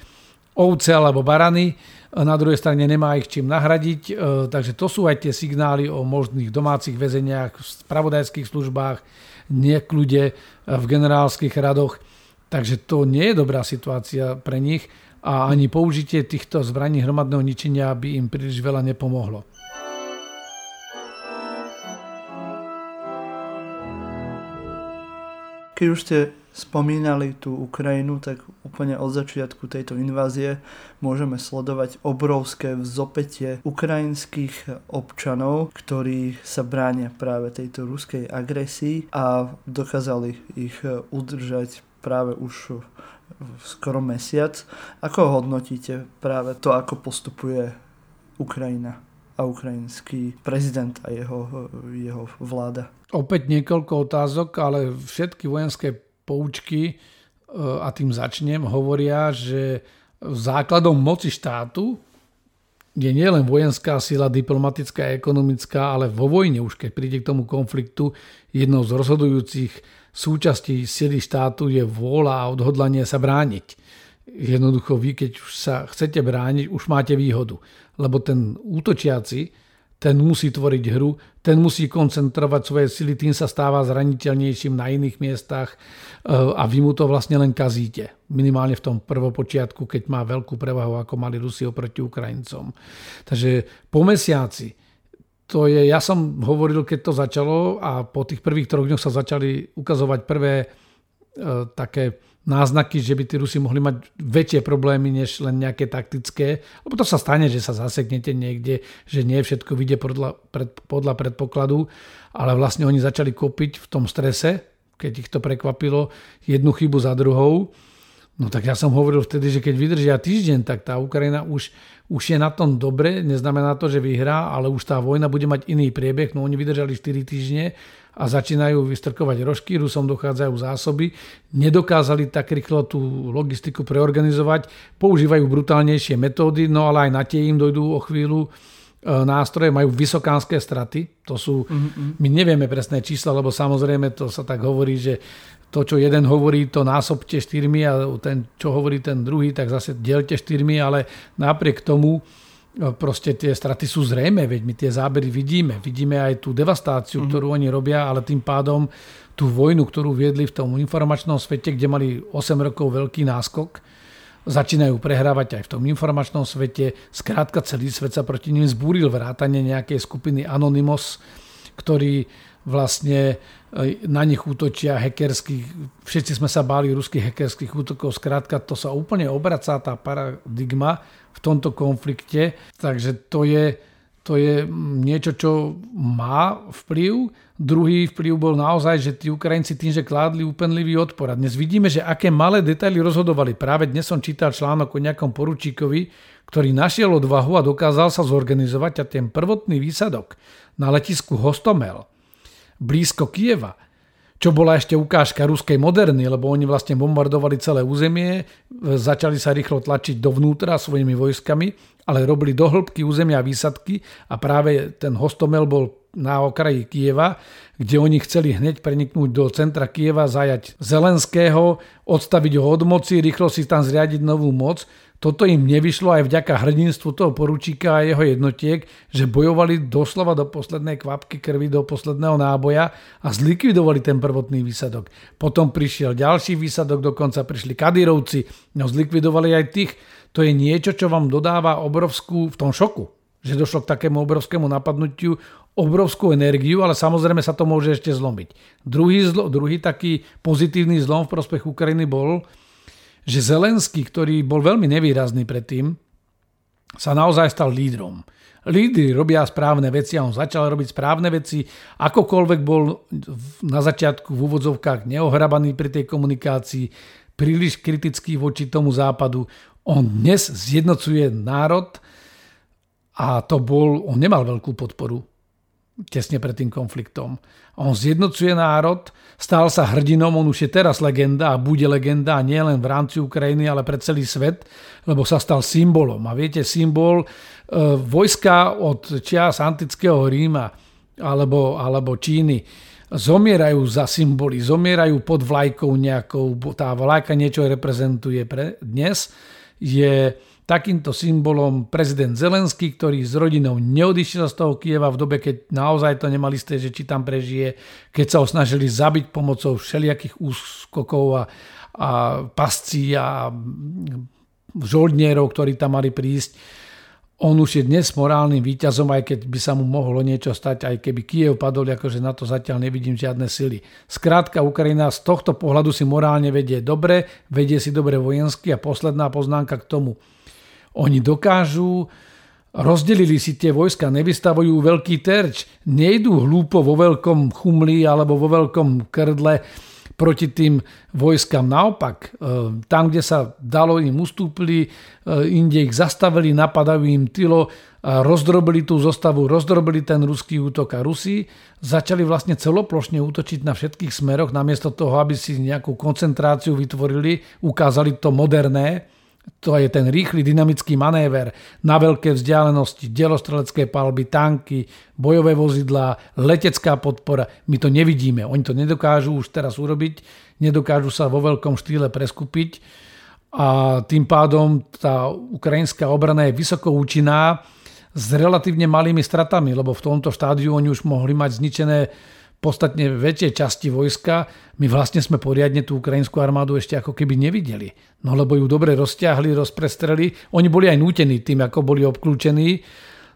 ovce alebo barany, na druhej strane nemá ich čím nahradiť, e, takže to sú aj tie signály o možných domácich väzeniach, v spravodajských službách, nekľude v generálskych radoch. Takže to nie je dobrá situácia pre nich a ani použitie týchto zbraní hromadného ničenia by im príliš veľa nepomohlo. Keď už ste spomínali tú Ukrajinu, tak úplne od začiatku tejto invázie môžeme sledovať obrovské vzopetie ukrajinských občanov, ktorí sa bránia práve tejto ruskej agresii a dokázali ich udržať práve už skoro mesiac. Ako hodnotíte práve to, ako postupuje Ukrajina a ukrajinský prezident a jeho, jeho vláda? Opäť niekoľko otázok, ale všetky vojenské poučky, e, a tým začnem, hovoria, že základom moci štátu je nielen vojenská sila, diplomatická ekonomická, ale vo vojne už keď príde k tomu konfliktu, jednou z rozhodujúcich súčastí sily štátu je vôľa a odhodlanie sa brániť. Jednoducho vy, keď už sa chcete brániť, už máte výhodu. Lebo ten útočiaci ten musí tvoriť hru, ten musí koncentrovať svoje sily, tým sa stáva zraniteľnejším na iných miestach e, a vy mu to vlastne len kazíte. Minimálne v tom prvopočiatku, keď má veľkú prevahu, ako mali Rusi oproti Ukrajincom. Takže po mesiaci, to je, ja som hovoril, keď to začalo a po tých prvých troch dňoch sa začali ukazovať prvé e, také náznaky, že by tí Rusi mohli mať väčšie problémy než len nejaké taktické, lebo to sa stane, že sa zaseknete niekde, že nie všetko vyjde podľa, pred, podľa predpokladu, ale vlastne oni začali kopiť v tom strese, keď ich to prekvapilo, jednu chybu za druhou. No tak ja som hovoril vtedy, že keď vydržia týždeň, tak tá Ukrajina už, už je na tom dobre, neznamená to, že vyhrá, ale už tá vojna bude mať iný priebeh, no oni vydržali 4 týždne a začínajú vystrkovať rožky, Rusom dochádzajú zásoby, nedokázali tak rýchlo tú logistiku preorganizovať, používajú brutálnejšie metódy, no ale aj na tie im dojdú o chvíľu e, nástroje, majú vysokánske straty, to sú, my nevieme presné čísla, lebo samozrejme to sa tak hovorí, že to, čo jeden hovorí, to násobte štyrmi a ten, čo hovorí ten druhý, tak zase delte štyrmi, ale napriek tomu proste tie straty sú zrejme, veď my tie zábery vidíme. Vidíme aj tú devastáciu, mm-hmm. ktorú oni robia, ale tým pádom tú vojnu, ktorú viedli v tom informačnom svete, kde mali 8 rokov veľký náskok, začínajú prehrávať aj v tom informačnom svete. Skrátka celý svet sa proti ním zbúril vrátane nejakej skupiny Anonymous, ktorí vlastne e, na nich útočia hackerských, všetci sme sa báli ruských hackerských útokov, skrátka to sa úplne obracá tá paradigma v tomto konflikte, takže to je, to je niečo, čo má vplyv. Druhý vplyv bol naozaj, že tí Ukrajinci tým, že kládli úpenlivý odpor. A dnes vidíme, že aké malé detaily rozhodovali. Práve dnes som čítal článok o nejakom poručíkovi, ktorý našiel odvahu a dokázal sa zorganizovať a ten prvotný výsadok na letisku Hostomel blízko Kieva, čo bola ešte ukážka ruskej moderny, lebo oni vlastne bombardovali celé územie, začali sa rýchlo tlačiť dovnútra svojimi vojskami, ale robili do hĺbky územia výsadky a práve ten hostomel bol na okraji Kieva, kde oni chceli hneď preniknúť do centra Kieva, zajať Zelenského, odstaviť ho od moci, rýchlo si tam zriadiť novú moc toto im nevyšlo aj vďaka hrdinstvu toho poručíka a jeho jednotiek, že bojovali doslova do poslednej kvapky krvi, do posledného náboja a zlikvidovali ten prvotný výsadok. Potom prišiel ďalší výsadok, dokonca prišli Kadírovci, no zlikvidovali aj tých. To je niečo, čo vám dodáva obrovskú v tom šoku, že došlo k takému obrovskému napadnutiu, obrovskú energiu, ale samozrejme sa to môže ešte zlomiť. Druhý, zlo, druhý taký pozitívny zlom v prospech Ukrajiny bol, že Zelenský, ktorý bol veľmi nevýrazný predtým, sa naozaj stal lídrom. Lídry robia správne veci a on začal robiť správne veci. Akokoľvek bol na začiatku v úvodzovkách neohrabaný pri tej komunikácii, príliš kritický voči tomu západu, on dnes zjednocuje národ a to bol, on nemal veľkú podporu tesne pred tým konfliktom. On zjednocuje národ, stal sa hrdinom, on už je teraz legenda a bude legenda nie len v rámci Ukrajiny, ale pre celý svet, lebo sa stal symbolom. A viete, symbol e, vojska od čias antického Ríma alebo, alebo Číny zomierajú za symboly, zomierajú pod vlajkou nejakou, tá vlajka niečo reprezentuje. Pre dnes je takýmto symbolom prezident Zelenský, ktorý s rodinou neodišiel z toho Kieva v dobe, keď naozaj to nemali isté, že či tam prežije, keď sa ho snažili zabiť pomocou všelijakých úskokov a, a pascí a žoldnierov, ktorí tam mali prísť. On už je dnes morálnym výťazom, aj keď by sa mu mohlo niečo stať, aj keby Kiev padol, akože na to zatiaľ nevidím žiadne sily. Skrátka, Ukrajina z tohto pohľadu si morálne vedie dobre, vedie si dobre vojensky a posledná poznámka k tomu – oni dokážu, rozdelili si tie vojska, nevystavujú veľký terč, nejdú hlúpo vo veľkom chumli alebo vo veľkom krdle proti tým vojskám. Naopak, e, tam, kde sa dalo, im ustúpili, e, inde ich zastavili, napadajú im tylo, rozdrobili tú zostavu, rozdrobili ten ruský útok a Rusi začali vlastne celoplošne útočiť na všetkých smeroch, namiesto toho, aby si nejakú koncentráciu vytvorili, ukázali to moderné, to je ten rýchly dynamický manéver na veľké vzdialenosti, delostrelecké palby, tanky, bojové vozidlá, letecká podpora. My to nevidíme. Oni to nedokážu už teraz urobiť, nedokážu sa vo veľkom štýle preskupiť a tým pádom tá ukrajinská obrana je vysoko účinná s relatívne malými stratami, lebo v tomto štádiu oni už mohli mať zničené podstatne väčšie časti vojska. My vlastne sme poriadne tú ukrajinskú armádu ešte ako keby nevideli. No lebo ju dobre rozťahli, rozprestreli. Oni boli aj nútení tým, ako boli obklúčení.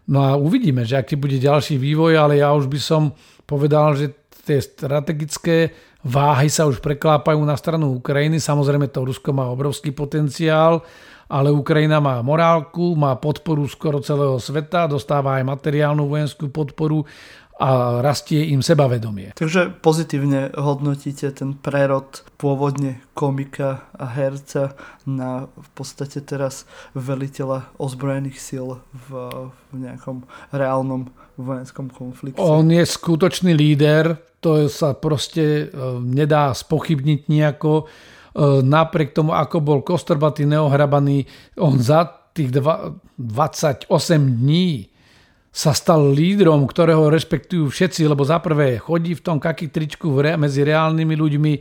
No a uvidíme, že aký bude ďalší vývoj, ale ja už by som povedal, že tie strategické váhy sa už preklápajú na stranu Ukrajiny. Samozrejme to Rusko má obrovský potenciál, ale Ukrajina má morálku, má podporu skoro celého sveta, dostáva aj materiálnu vojenskú podporu a rastie im sebavedomie. Takže pozitívne hodnotíte ten prerod pôvodne komika a herca na v podstate teraz veliteľa ozbrojených síl v, v nejakom reálnom vojenskom konflikte. On je skutočný líder, to sa proste e, nedá spochybniť nejako. E, napriek tomu, ako bol kostrbatý, neohrabaný, on za tých 28 dní sa stal lídrom, ktorého rešpektujú všetci, lebo za prvé chodí v tom kaký tričku medzi reálnymi ľuďmi,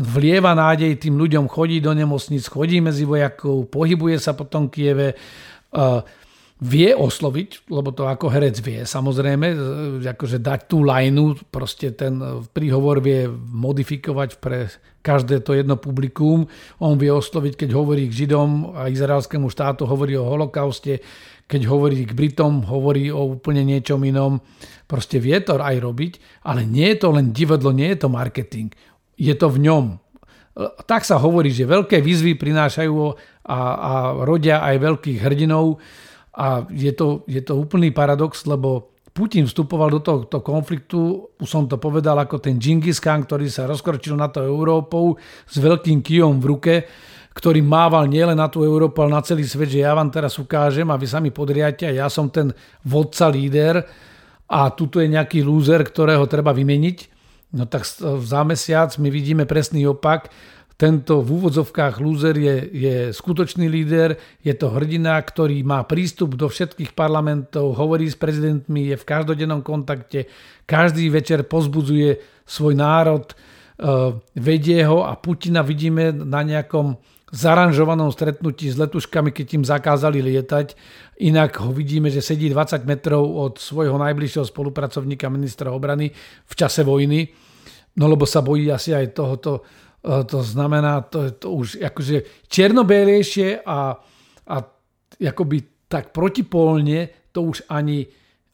vlieva nádej tým ľuďom, chodí do nemocnic, chodí medzi vojakov, pohybuje sa po tom Kieve, vie osloviť, lebo to ako herec vie, samozrejme, akože dať tú lajnu, proste ten príhovor vie modifikovať pre každé to jedno publikum. On vie osloviť, keď hovorí k Židom a izraelskému štátu, hovorí o holokauste, keď hovorí k Britom, hovorí o úplne niečom inom. Proste vie to aj robiť, ale nie je to len divadlo, nie je to marketing. Je to v ňom. Tak sa hovorí, že veľké výzvy prinášajú a, a rodia aj veľkých hrdinov a je to, je to úplný paradox, lebo Putin vstupoval do tohto konfliktu, už som to povedal, ako ten Genghis Khan, ktorý sa rozkročil na to Európou s veľkým kijom v ruke ktorý mával nielen na tú Európu, ale na celý svet, že ja vám teraz ukážem a vy sa mi podriate a ja som ten vodca, líder a tuto je nejaký lúzer, ktorého treba vymeniť. No tak za mesiac my vidíme presný opak. Tento v úvodzovkách lúzer je, je skutočný líder, je to hrdina, ktorý má prístup do všetkých parlamentov, hovorí s prezidentmi, je v každodennom kontakte, každý večer pozbudzuje svoj národ, eh, vedie ho a Putina vidíme na nejakom zaranžovanom stretnutí s letuškami, keď im zakázali lietať. Inak ho vidíme, že sedí 20 metrov od svojho najbližšieho spolupracovníka ministra obrany v čase vojny. No lebo sa bojí asi aj tohoto. E, to znamená, to, to už akože čiernobielejšie a, a akoby tak protipolne to už ani,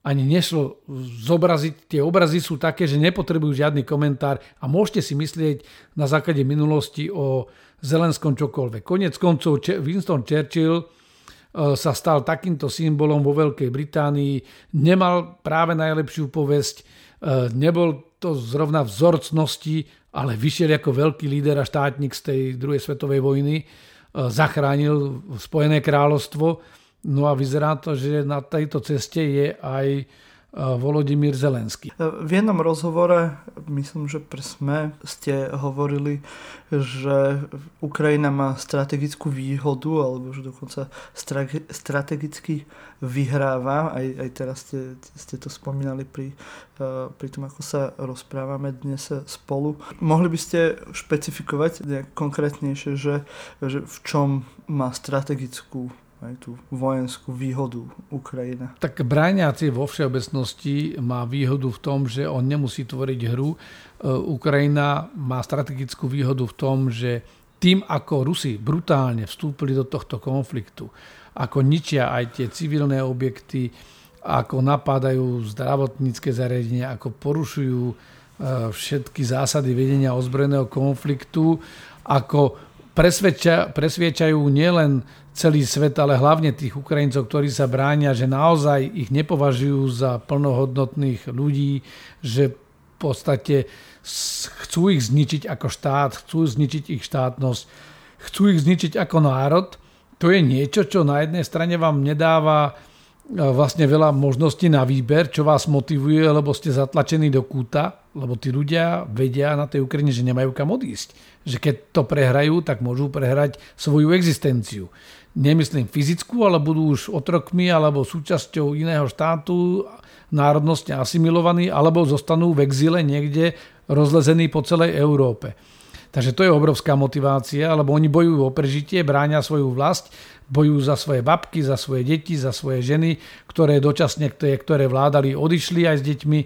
ani nešlo zobraziť. Tie obrazy sú také, že nepotrebujú žiadny komentár a môžete si myslieť na základe minulosti o Zelenskom čokoľvek. Konec koncov Winston Churchill e, sa stal takýmto symbolom vo Veľkej Británii, nemal práve najlepšiu povesť, e, nebol to zrovna vzorcnosti, ale vyšiel ako veľký líder a štátnik z tej druhej svetovej vojny, e, zachránil Spojené kráľovstvo, no a vyzerá to, že na tejto ceste je aj Volodymyr Zelenský. V jednom rozhovore, myslím, že pre SME ste hovorili, že Ukrajina má strategickú výhodu, alebo že dokonca strategicky vyhráva. Aj, aj teraz ste, ste to spomínali pri, pri tom, ako sa rozprávame dnes spolu. Mohli by ste špecifikovať nejak konkrétnejšie, že, že v čom má strategickú aj tú vojenskú výhodu Ukrajina. Tak bráňaci vo všeobecnosti má výhodu v tom, že on nemusí tvoriť hru. E, Ukrajina má strategickú výhodu v tom, že tým, ako Rusi brutálne vstúpili do tohto konfliktu, ako ničia aj tie civilné objekty, ako napádajú zdravotnícke zariadenia, ako porušujú e, všetky zásady vedenia ozbrojeného konfliktu, ako presvedča, presviečajú nielen celý svet, ale hlavne tých Ukrajincov, ktorí sa bránia, že naozaj ich nepovažujú za plnohodnotných ľudí, že v podstate chcú ich zničiť ako štát, chcú zničiť ich štátnosť, chcú ich zničiť ako národ. To je niečo, čo na jednej strane vám nedáva e, vlastne veľa možností na výber, čo vás motivuje, lebo ste zatlačení do kúta, lebo tí ľudia vedia na tej Ukrajine, že nemajú kam odísť. Že keď to prehrajú, tak môžu prehrať svoju existenciu nemyslím fyzickú, ale budú už otrokmi alebo súčasťou iného štátu, národnostne asimilovaní, alebo zostanú v exile niekde rozlezení po celej Európe. Takže to je obrovská motivácia, lebo oni bojujú o prežitie, bráňa svoju vlast, bojujú za svoje babky, za svoje deti, za svoje ženy, ktoré dočasne, ktoré vládali, odišli aj s deťmi.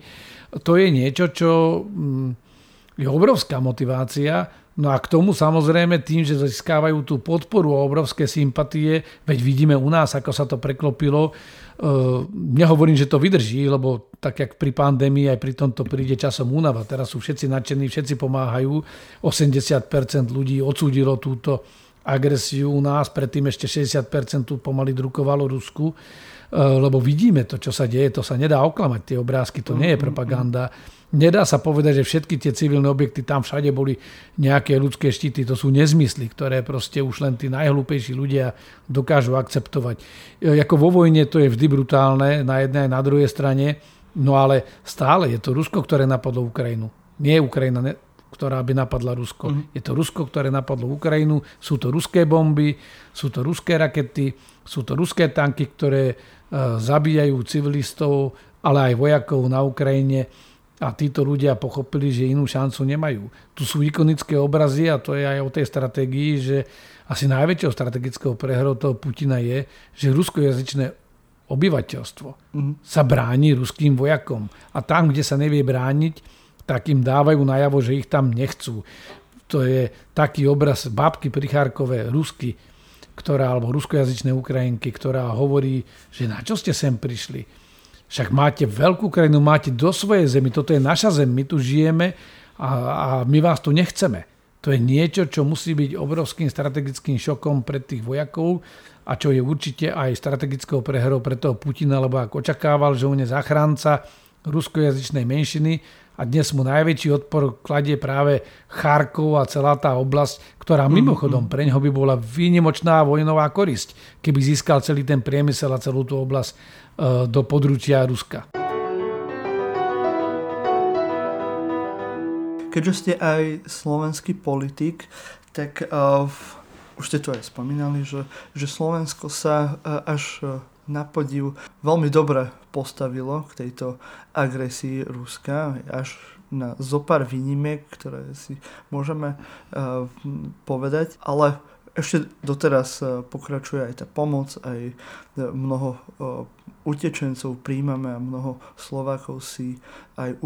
To je niečo, čo mm, je obrovská motivácia. No a k tomu samozrejme tým, že získávajú tú podporu a obrovské sympatie, veď vidíme u nás, ako sa to preklopilo, e, nehovorím, že to vydrží, lebo tak jak pri pandémii aj pri tomto príde časom únava. Teraz sú všetci nadšení, všetci pomáhajú. 80% ľudí odsúdilo túto agresiu u nás, predtým ešte 60% tu pomaly drukovalo Rusku, e, lebo vidíme to, čo sa deje, to sa nedá oklamať, tie obrázky, to nie je propaganda. Nedá sa povedať, že všetky tie civilné objekty tam všade boli nejaké ľudské štíty. To sú nezmysly, ktoré proste už len tí najhlúpejší ľudia dokážu akceptovať. E, ako vo vojne to je vždy brutálne na jednej aj na druhej strane, no ale stále je to Rusko, ktoré napadlo Ukrajinu. Nie Ukrajina, ktorá by napadla Rusko. Mm. Je to Rusko, ktoré napadlo Ukrajinu. Sú to ruské bomby, sú to ruské rakety, sú to ruské tanky, ktoré uh, zabíjajú civilistov, ale aj vojakov na Ukrajine a títo ľudia pochopili, že inú šancu nemajú. Tu sú ikonické obrazy a to je aj o tej stratégii, že asi najväčšou strategického prehrou toho Putina je, že ruskojazyčné obyvateľstvo mm-hmm. sa bráni ruským vojakom. A tam, kde sa nevie brániť, tak im dávajú najavo, že ich tam nechcú. To je taký obraz babky Prichárkové, rusky, ktorá, alebo ruskojazyčné Ukrajinky, ktorá hovorí, že na čo ste sem prišli? Však máte veľkú krajinu, máte do svojej zemi, toto je naša zem, my tu žijeme a, a my vás tu nechceme. To je niečo, čo musí byť obrovským strategickým šokom pre tých vojakov a čo je určite aj strategickou prehrou pre toho Putina, lebo ak očakával, že on je zachránca ruskojazyčnej menšiny a dnes mu najväčší odpor kladie práve Charkov a celá tá oblasť, ktorá mhm, mimochodom pre neho by bola výnimočná vojnová korisť, keby získal celý ten priemysel a celú tú oblasť do područia Ruska. Keďže ste aj slovenský politik, tak uh, už ste to aj spomínali, že, že Slovensko sa uh, až na podiv veľmi dobre postavilo k tejto agresii Ruska, až na zopár výnimiek, ktoré si môžeme uh, povedať, ale ešte doteraz pokračuje aj tá pomoc, aj mnoho utečencov príjmame a mnoho Slovákov si aj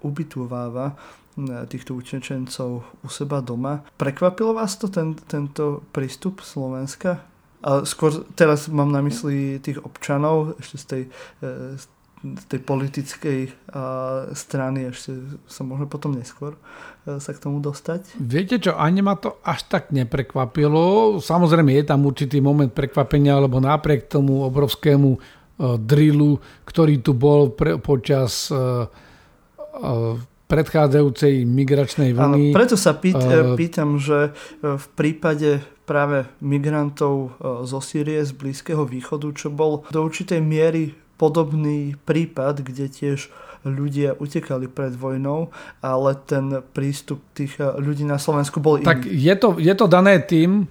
ubytováva týchto utečencov u seba doma. Prekvapilo vás to ten, tento prístup Slovenska? A skôr teraz mám na mysli tých občanov ešte z tej, e, z tej politickej strany, ešte sa môže potom neskôr e, sa k tomu dostať. Viete čo, ani ma to až tak neprekvapilo. Samozrejme je tam určitý moment prekvapenia, lebo napriek tomu obrovskému Eh, drillu, ktorý tu bol pre, počas uh, predchádzajúcej migračnej vlny. Áno, preto sa pýt, pýtam, že v prípade práve migrantov zo Sýrie, z Blízkeho východu, čo bol do určitej miery podobný prípad, kde tiež ľudia utekali pred vojnou, ale ten prístup tých ľudí na Slovensku bol iný. Tak je to, je to dané tým,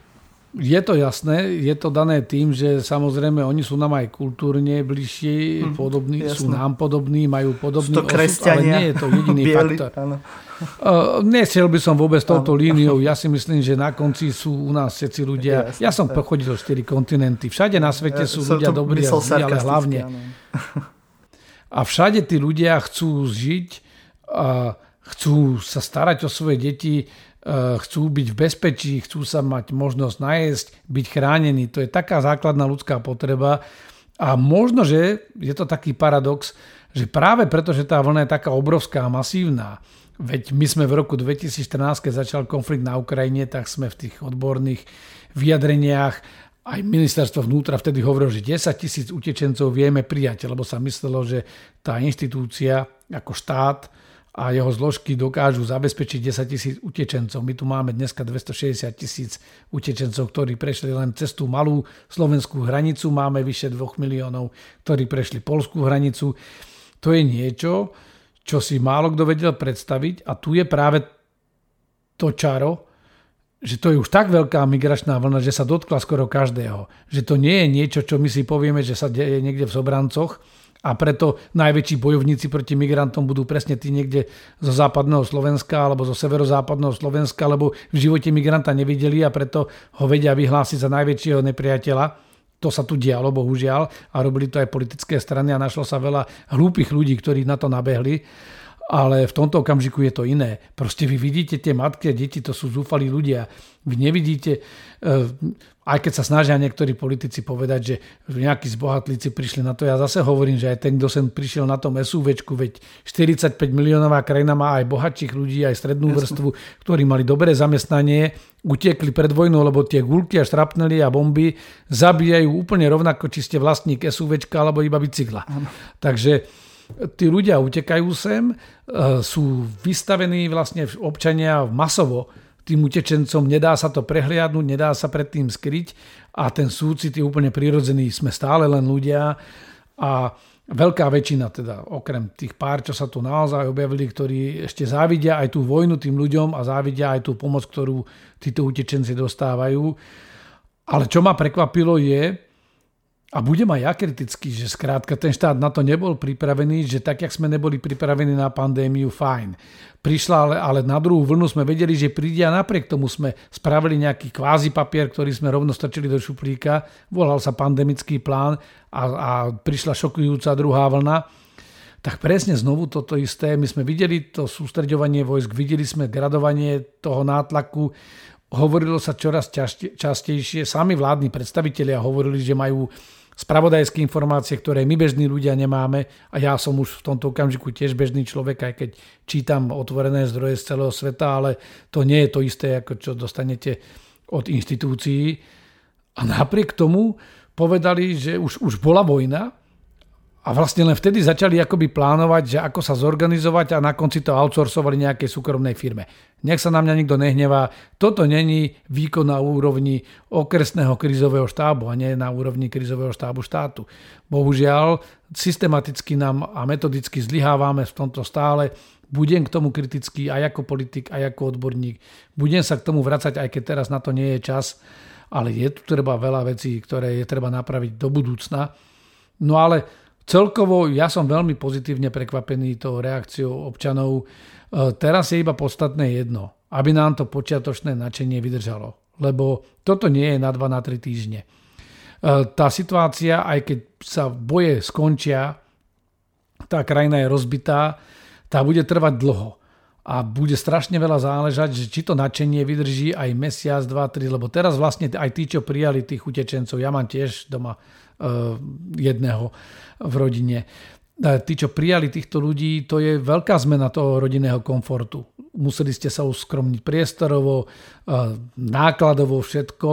je to jasné, je to dané tým, že samozrejme oni sú nám aj kultúrne bližší, mm, podobní, jasné. sú nám podobní, majú podobný osud, ale nie je to jediný bieli, faktor. Áno. Uh, nesiel by som vôbec touto líniou. Ja si myslím, že na konci sú u nás všetci ľudia. Ja, ja som pochodil 4 kontinenty. Všade na svete sú ja, ľudia dobrí ale hlavne. Áno. A všade tí ľudia chcú žiť a chcú sa starať o svoje deti Eh, chcú byť v bezpečí, chcú sa mať možnosť najesť, byť chránení. To je taká základná ľudská potreba. A možno, že je to taký paradox, že práve preto, že tá vlna je taká obrovská a masívna, veď my sme v roku 2014, keď začal konflikt na Ukrajine, tak sme v tých odborných vyjadreniach aj ministerstvo vnútra vtedy hovorilo, že 10 tisíc utečencov vieme prijať, lebo sa myslelo, že tá inštitúcia ako štát a jeho zložky dokážu zabezpečiť 10 tisíc utečencov. My tu máme dneska 260 tisíc utečencov, ktorí prešli len cez tú malú slovenskú hranicu. Máme vyše 2 miliónov, ktorí prešli polskú hranicu. To je niečo, čo si málo kto vedel predstaviť a tu je práve to čaro, že to je už tak veľká migračná vlna, že sa dotkla skoro každého. Že to nie je niečo, čo my si povieme, že sa deje niekde v Sobrancoch, A preto najväčší bojovníci proti migrantom budú presne tí niekde zo západného Slovenska alebo zo severozápadného Slovenska, lebo v živote migranta nevideli a preto ho vedia vyhlásiť za najväčšieho nepriateľa. To sa tu dialo, bohužiaľ, a robili to aj politické strany a našlo sa veľa hlúpych ľudí, ktorí na to nabehli ale v tomto okamžiku je to iné. Proste vy vidíte tie matky a deti, to sú zúfalí ľudia. Vy nevidíte, eh, aj keď sa snažia niektorí politici povedať, že nejakí zbohatlíci prišli na to, ja zase hovorím, že aj ten, kto sem prišiel na tom SUVčku, veď 45 miliónová krajina má aj bohatších ľudí, aj strednú vrstvu, ktorí mali dobré zamestnanie, utekli pred vojnou, lebo tie gulky a štrapnely a bomby zabíjajú úplne rovnako, či ste vlastník SUVčka alebo iba bicykla. Ano. Takže tí ľudia utekajú sem, e, sú vystavení vlastne občania masovo tým utečencom, nedá sa to prehliadnúť, nedá sa pred tým skryť a ten súcit je úplne prirodzený, sme stále len ľudia a veľká väčšina teda, okrem tých pár, čo sa tu naozaj objavili, ktorí ešte závidia aj tú vojnu tým ľuďom a závidia aj tú pomoc, ktorú títo utečenci dostávajú. Ale čo ma prekvapilo je, a budem aj ja kritický, že skrátka ten štát na to nebol pripravený, že tak, jak sme neboli pripravení na pandémiu, fajn. Prišla, ale, ale na druhú vlnu sme vedeli, že príde a napriek tomu sme spravili nejaký kvázi papier, ktorý sme rovno strčili do šuplíka. Volal sa pandemický plán a, a prišla šokujúca druhá vlna. Tak presne znovu toto isté. My sme videli to sústreďovanie vojsk, videli sme gradovanie toho nátlaku, hovorilo sa čoraz častejšie, sami vládni predstavitelia hovorili, že majú spravodajské informácie, ktoré my bežní ľudia nemáme a ja som už v tomto okamžiku tiež bežný človek, aj keď čítam otvorené zdroje z celého sveta, ale to nie je to isté, ako čo dostanete od inštitúcií. A napriek tomu povedali, že už, už bola vojna, a vlastne len vtedy začali akoby plánovať, že ako sa zorganizovať a na konci to outsourcovali nejakej súkromnej firme. Nech sa na mňa nikto nehnevá. Toto není výkon na úrovni okresného krizového štábu a nie na úrovni krizového štábu štátu. Bohužiaľ, systematicky nám a metodicky zlyhávame v tomto stále. Budem k tomu kritický aj ako politik, aj ako odborník. Budem sa k tomu vracať, aj keď teraz na to nie je čas. Ale je tu treba veľa vecí, ktoré je treba napraviť do budúcna. No ale Celkovo ja som veľmi pozitívne prekvapený tou reakciou občanov. E, teraz je iba podstatné jedno, aby nám to počiatočné nadšenie vydržalo. Lebo toto nie je na 2 na 3 týždne. E, tá situácia, aj keď sa boje skončia, tá krajina je rozbitá, tá bude trvať dlho. A bude strašne veľa záležať, že či to nadšenie vydrží aj mesiac, dva, tri, lebo teraz vlastne aj tí, čo prijali tých utečencov, ja mám tiež doma jedného, v rodine. Tí, čo prijali týchto ľudí, to je veľká zmena toho rodinného komfortu. Museli ste sa uskromniť priestorovo, nákladovo, všetko.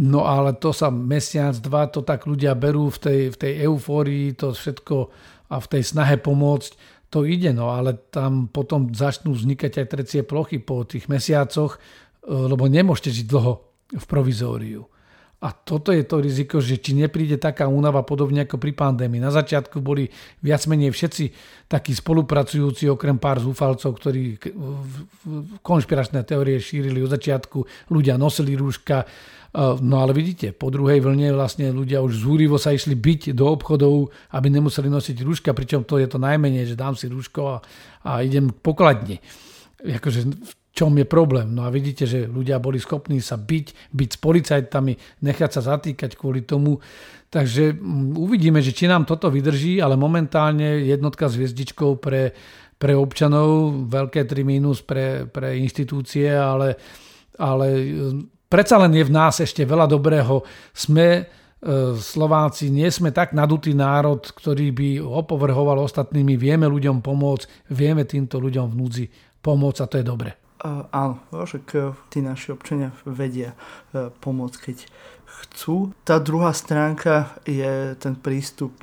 No ale to sa mesiac, dva, to tak ľudia berú v tej, v tej eufórii, to všetko a v tej snahe pomôcť, to ide, no ale tam potom začnú vznikať aj trecie plochy po tých mesiacoch, lebo nemôžete žiť dlho v provizóriu. A toto je to riziko, že či nepríde taká únava podobne ako pri pandémii. Na začiatku boli viac menej všetci takí spolupracujúci, okrem pár zúfalcov, ktorí konšpiračné teórie šírili od začiatku. Ľudia nosili rúška, No ale vidíte, po druhej vlne vlastne ľudia už zúrivo sa išli byť do obchodov, aby nemuseli nosiť rúška, pričom to je to najmenej, že dám si rúško a, a idem pokladne. Akože čom je problém. No a vidíte, že ľudia boli schopní sa byť, byť s policajtami, nechať sa zatýkať kvôli tomu. Takže mm, uvidíme, že či nám toto vydrží, ale momentálne jednotka s hviezdičkou pre, pre občanov, veľké 3 mínus pre, pre inštitúcie, ale, ale mm, predsa len je v nás ešte veľa dobrého. Sme e, Slováci, nie sme tak nadutý národ, ktorý by opovrhoval ostatnými. Vieme ľuďom pomôcť, vieme týmto ľuďom v núdzi pomôcť a to je dobre. Áno, však uh, tí naši občania vedia uh, pomôcť, keď chcú. Tá druhá stránka je ten prístup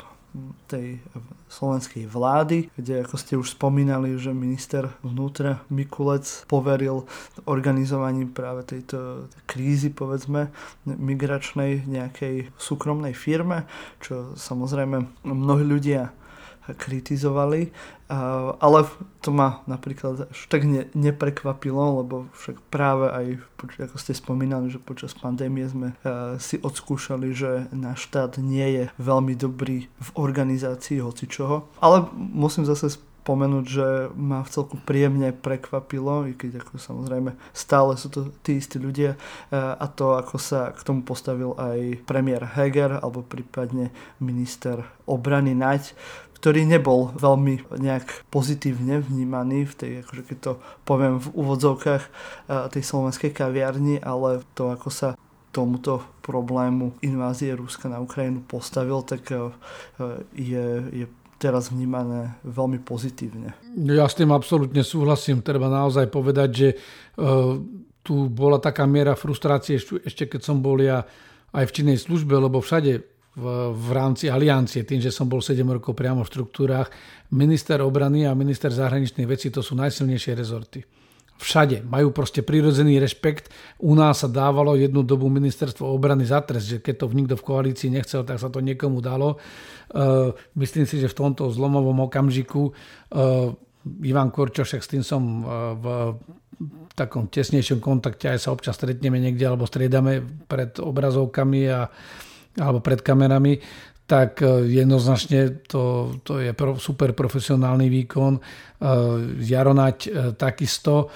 tej slovenskej vlády, kde ako ste už spomínali, že minister vnútra Mikulec poveril organizovaním práve tejto krízy, povedzme, migračnej nejakej súkromnej firme, čo samozrejme mnohí ľudia kritizovali, ale to ma napríklad až tak ne, neprekvapilo, lebo však práve aj, ako ste spomínali, že počas pandémie sme si odskúšali, že náš štát nie je veľmi dobrý v organizácii hocičoho. Ale musím zase spomenúť, že ma v celku príjemne prekvapilo, i keď ako samozrejme stále sú to tí istí ľudia a to, ako sa k tomu postavil aj premiér Heger alebo prípadne minister obrany Naď, ktorý nebol veľmi nejak pozitívne vnímaný v tej, akože keď to poviem v úvodzovkách tej slovenskej kaviarni, ale to, ako sa tomuto problému invázie Ruska na Ukrajinu postavil, tak je, je teraz vnímané veľmi pozitívne. Ja s tým absolútne súhlasím. Treba naozaj povedať, že tu bola taká miera frustrácie ešte keď som bol ja aj v činnej službe, lebo všade v, v rámci aliancie, tým, že som bol 7 rokov priamo v štruktúrách, minister obrany a minister zahraničných vecí to sú najsilnejšie rezorty všade. Majú proste prirodzený rešpekt. U nás sa dávalo jednu dobu ministerstvo obrany za trest, že keď to nikto v koalícii nechcel, tak sa to niekomu dalo. Uh, myslím si, že v tomto zlomovom okamžiku uh, Ivan Korčošek, s tým som uh, v takom tesnejšom kontakte, aj sa občas stretneme niekde alebo striedame pred obrazovkami a, alebo pred kamerami, tak jednoznačne to, to je super profesionálny výkon. Jaronať takisto.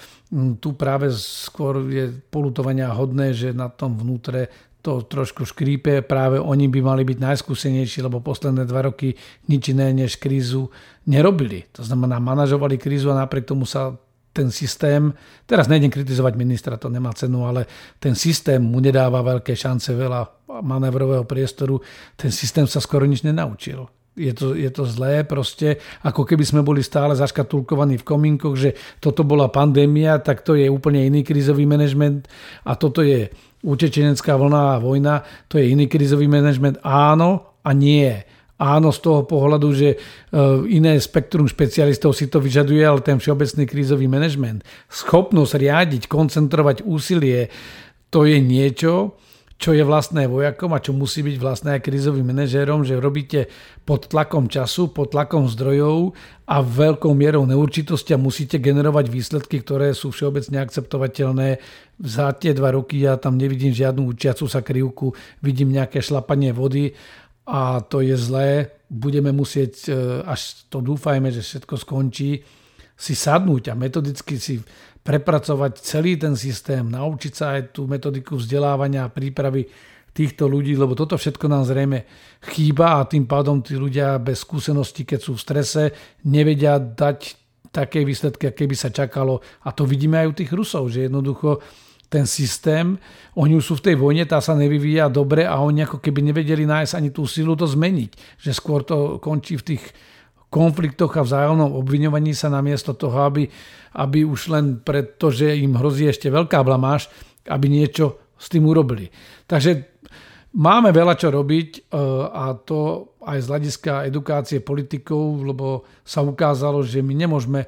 Tu práve skôr je polutovania hodné, že na tom vnútre to trošku škrípe. Práve oni by mali byť najskúsenejší, lebo posledné dva roky nič iné než krízu nerobili. To znamená, manažovali krízu a napriek tomu sa ten systém, teraz nejdem kritizovať ministra, to nemá cenu, ale ten systém mu nedáva veľké šance, veľa manévrového priestoru, ten systém sa skoro nič nenaučil. Je to, je to zlé proste, ako keby sme boli stále zaškatulkovaní v komínkoch, že toto bola pandémia, tak to je úplne iný krizový manažment a toto je utečenecká vlna a vojna, to je iný krizový manažment. Áno a nie áno z toho pohľadu, že e, iné spektrum špecialistov si to vyžaduje, ale ten všeobecný krízový manažment, schopnosť riadiť, koncentrovať úsilie, to je niečo, čo je vlastné vojakom a čo musí byť vlastné aj krízovým manažérom, že robíte pod tlakom času, pod tlakom zdrojov a veľkou mierou neurčitosti a musíte generovať výsledky, ktoré sú všeobecne akceptovateľné. Za tie dva roky ja tam nevidím žiadnu učiacu sa krivku, vidím nejaké šlapanie vody a to je zlé. Budeme musieť, e, až to dúfajme, že všetko skončí, si sadnúť a metodicky si prepracovať celý ten systém, naučiť sa aj tú metodiku vzdelávania a prípravy týchto ľudí, lebo toto všetko nám zrejme chýba a tým pádom tí ľudia bez skúsenosti, keď sú v strese, nevedia dať také výsledky, aké by sa čakalo. A to vidíme aj u tých Rusov, že jednoducho ten systém, oni sú v tej vojne, tá sa nevyvíja dobre a oni ako keby nevedeli nájsť ani tú silu to zmeniť. Že skôr to končí v tých konfliktoch a vzájomnom obviňovaní sa namiesto toho, aby, aby už len preto, že im hrozí ešte veľká blamáž, aby niečo s tým urobili. Takže máme veľa čo robiť e, a to aj z hľadiska edukácie politikov, lebo sa ukázalo, že my nemôžeme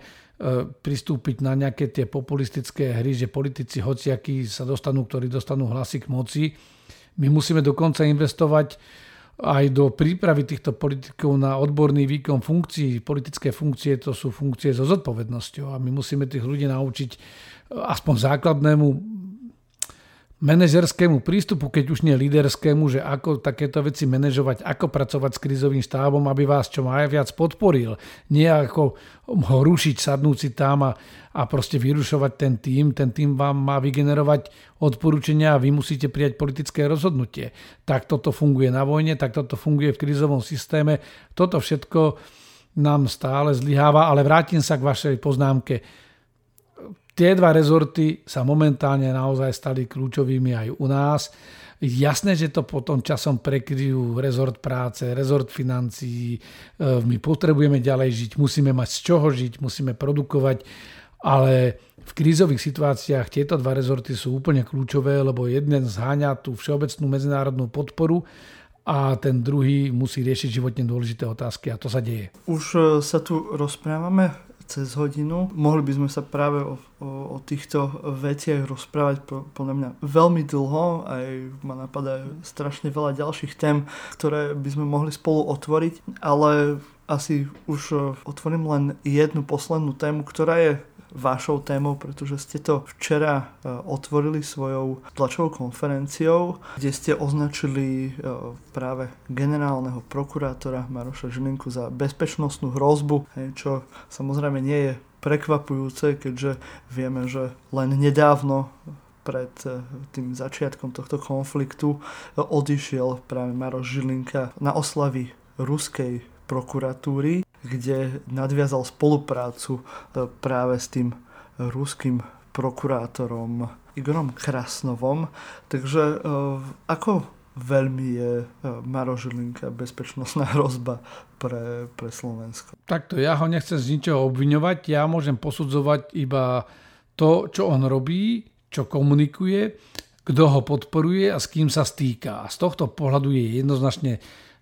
pristúpiť na nejaké tie populistické hry, že politici hociakí sa dostanú, ktorí dostanú hlasy k moci. My musíme dokonca investovať aj do prípravy týchto politikov na odborný výkon funkcií. Politické funkcie to sú funkcie so zodpovednosťou a my musíme tých ľudí naučiť aspoň základnému manažerskému prístupu, keď už nie líderskému, že ako takéto veci manažovať, ako pracovať s krizovým štábom, aby vás čo najviac podporil. Nie ako ho rušiť, sadnúť si tam a, a proste vyrušovať ten tým. Ten tým vám má vygenerovať odporúčania a vy musíte prijať politické rozhodnutie. Tak toto funguje na vojne, tak toto funguje v krizovom systéme. Toto všetko nám stále zlyháva, ale vrátim sa k vašej poznámke Tie dva rezorty sa momentálne naozaj stali kľúčovými aj u nás. Jasné, že to potom časom prekryjú rezort práce, rezort financií. E, my potrebujeme ďalej žiť, musíme mať z čoho žiť, musíme produkovať, ale v krízových situáciách tieto dva rezorty sú úplne kľúčové, lebo jeden zháňa tú všeobecnú medzinárodnú podporu a ten druhý musí riešiť životne dôležité otázky a to sa deje. Už e, sa tu rozprávame cez hodinu. Mohli by sme sa práve o, o, o týchto veciach rozprávať podľa mňa veľmi dlho. Aj ma napadajú strašne veľa ďalších tém, ktoré by sme mohli spolu otvoriť. Ale asi už e, otvorím len jednu poslednú tému, ktorá je vašou témou, pretože ste to včera e, otvorili svojou tlačovou konferenciou, kde ste označili e, práve generálneho prokurátora Maroša Žilinku za bezpečnostnú hrozbu, čo samozrejme nie je prekvapujúce, keďže vieme, že len nedávno pred tým začiatkom tohto konfliktu odišiel práve Maroš Žilinka na oslavy ruskej prokuratúry, kde nadviazal spoluprácu e, práve s tým ruským prokurátorom Igorom Krasnovom. Takže e, ako veľmi je e, Maro Žilinka bezpečnostná hrozba pre, pre Slovensko? Takto, ja ho nechcem z ničoho obviňovať, ja môžem posudzovať iba to, čo on robí, čo komunikuje, kto ho podporuje a s kým sa stýka. A z tohto pohľadu je jednoznačne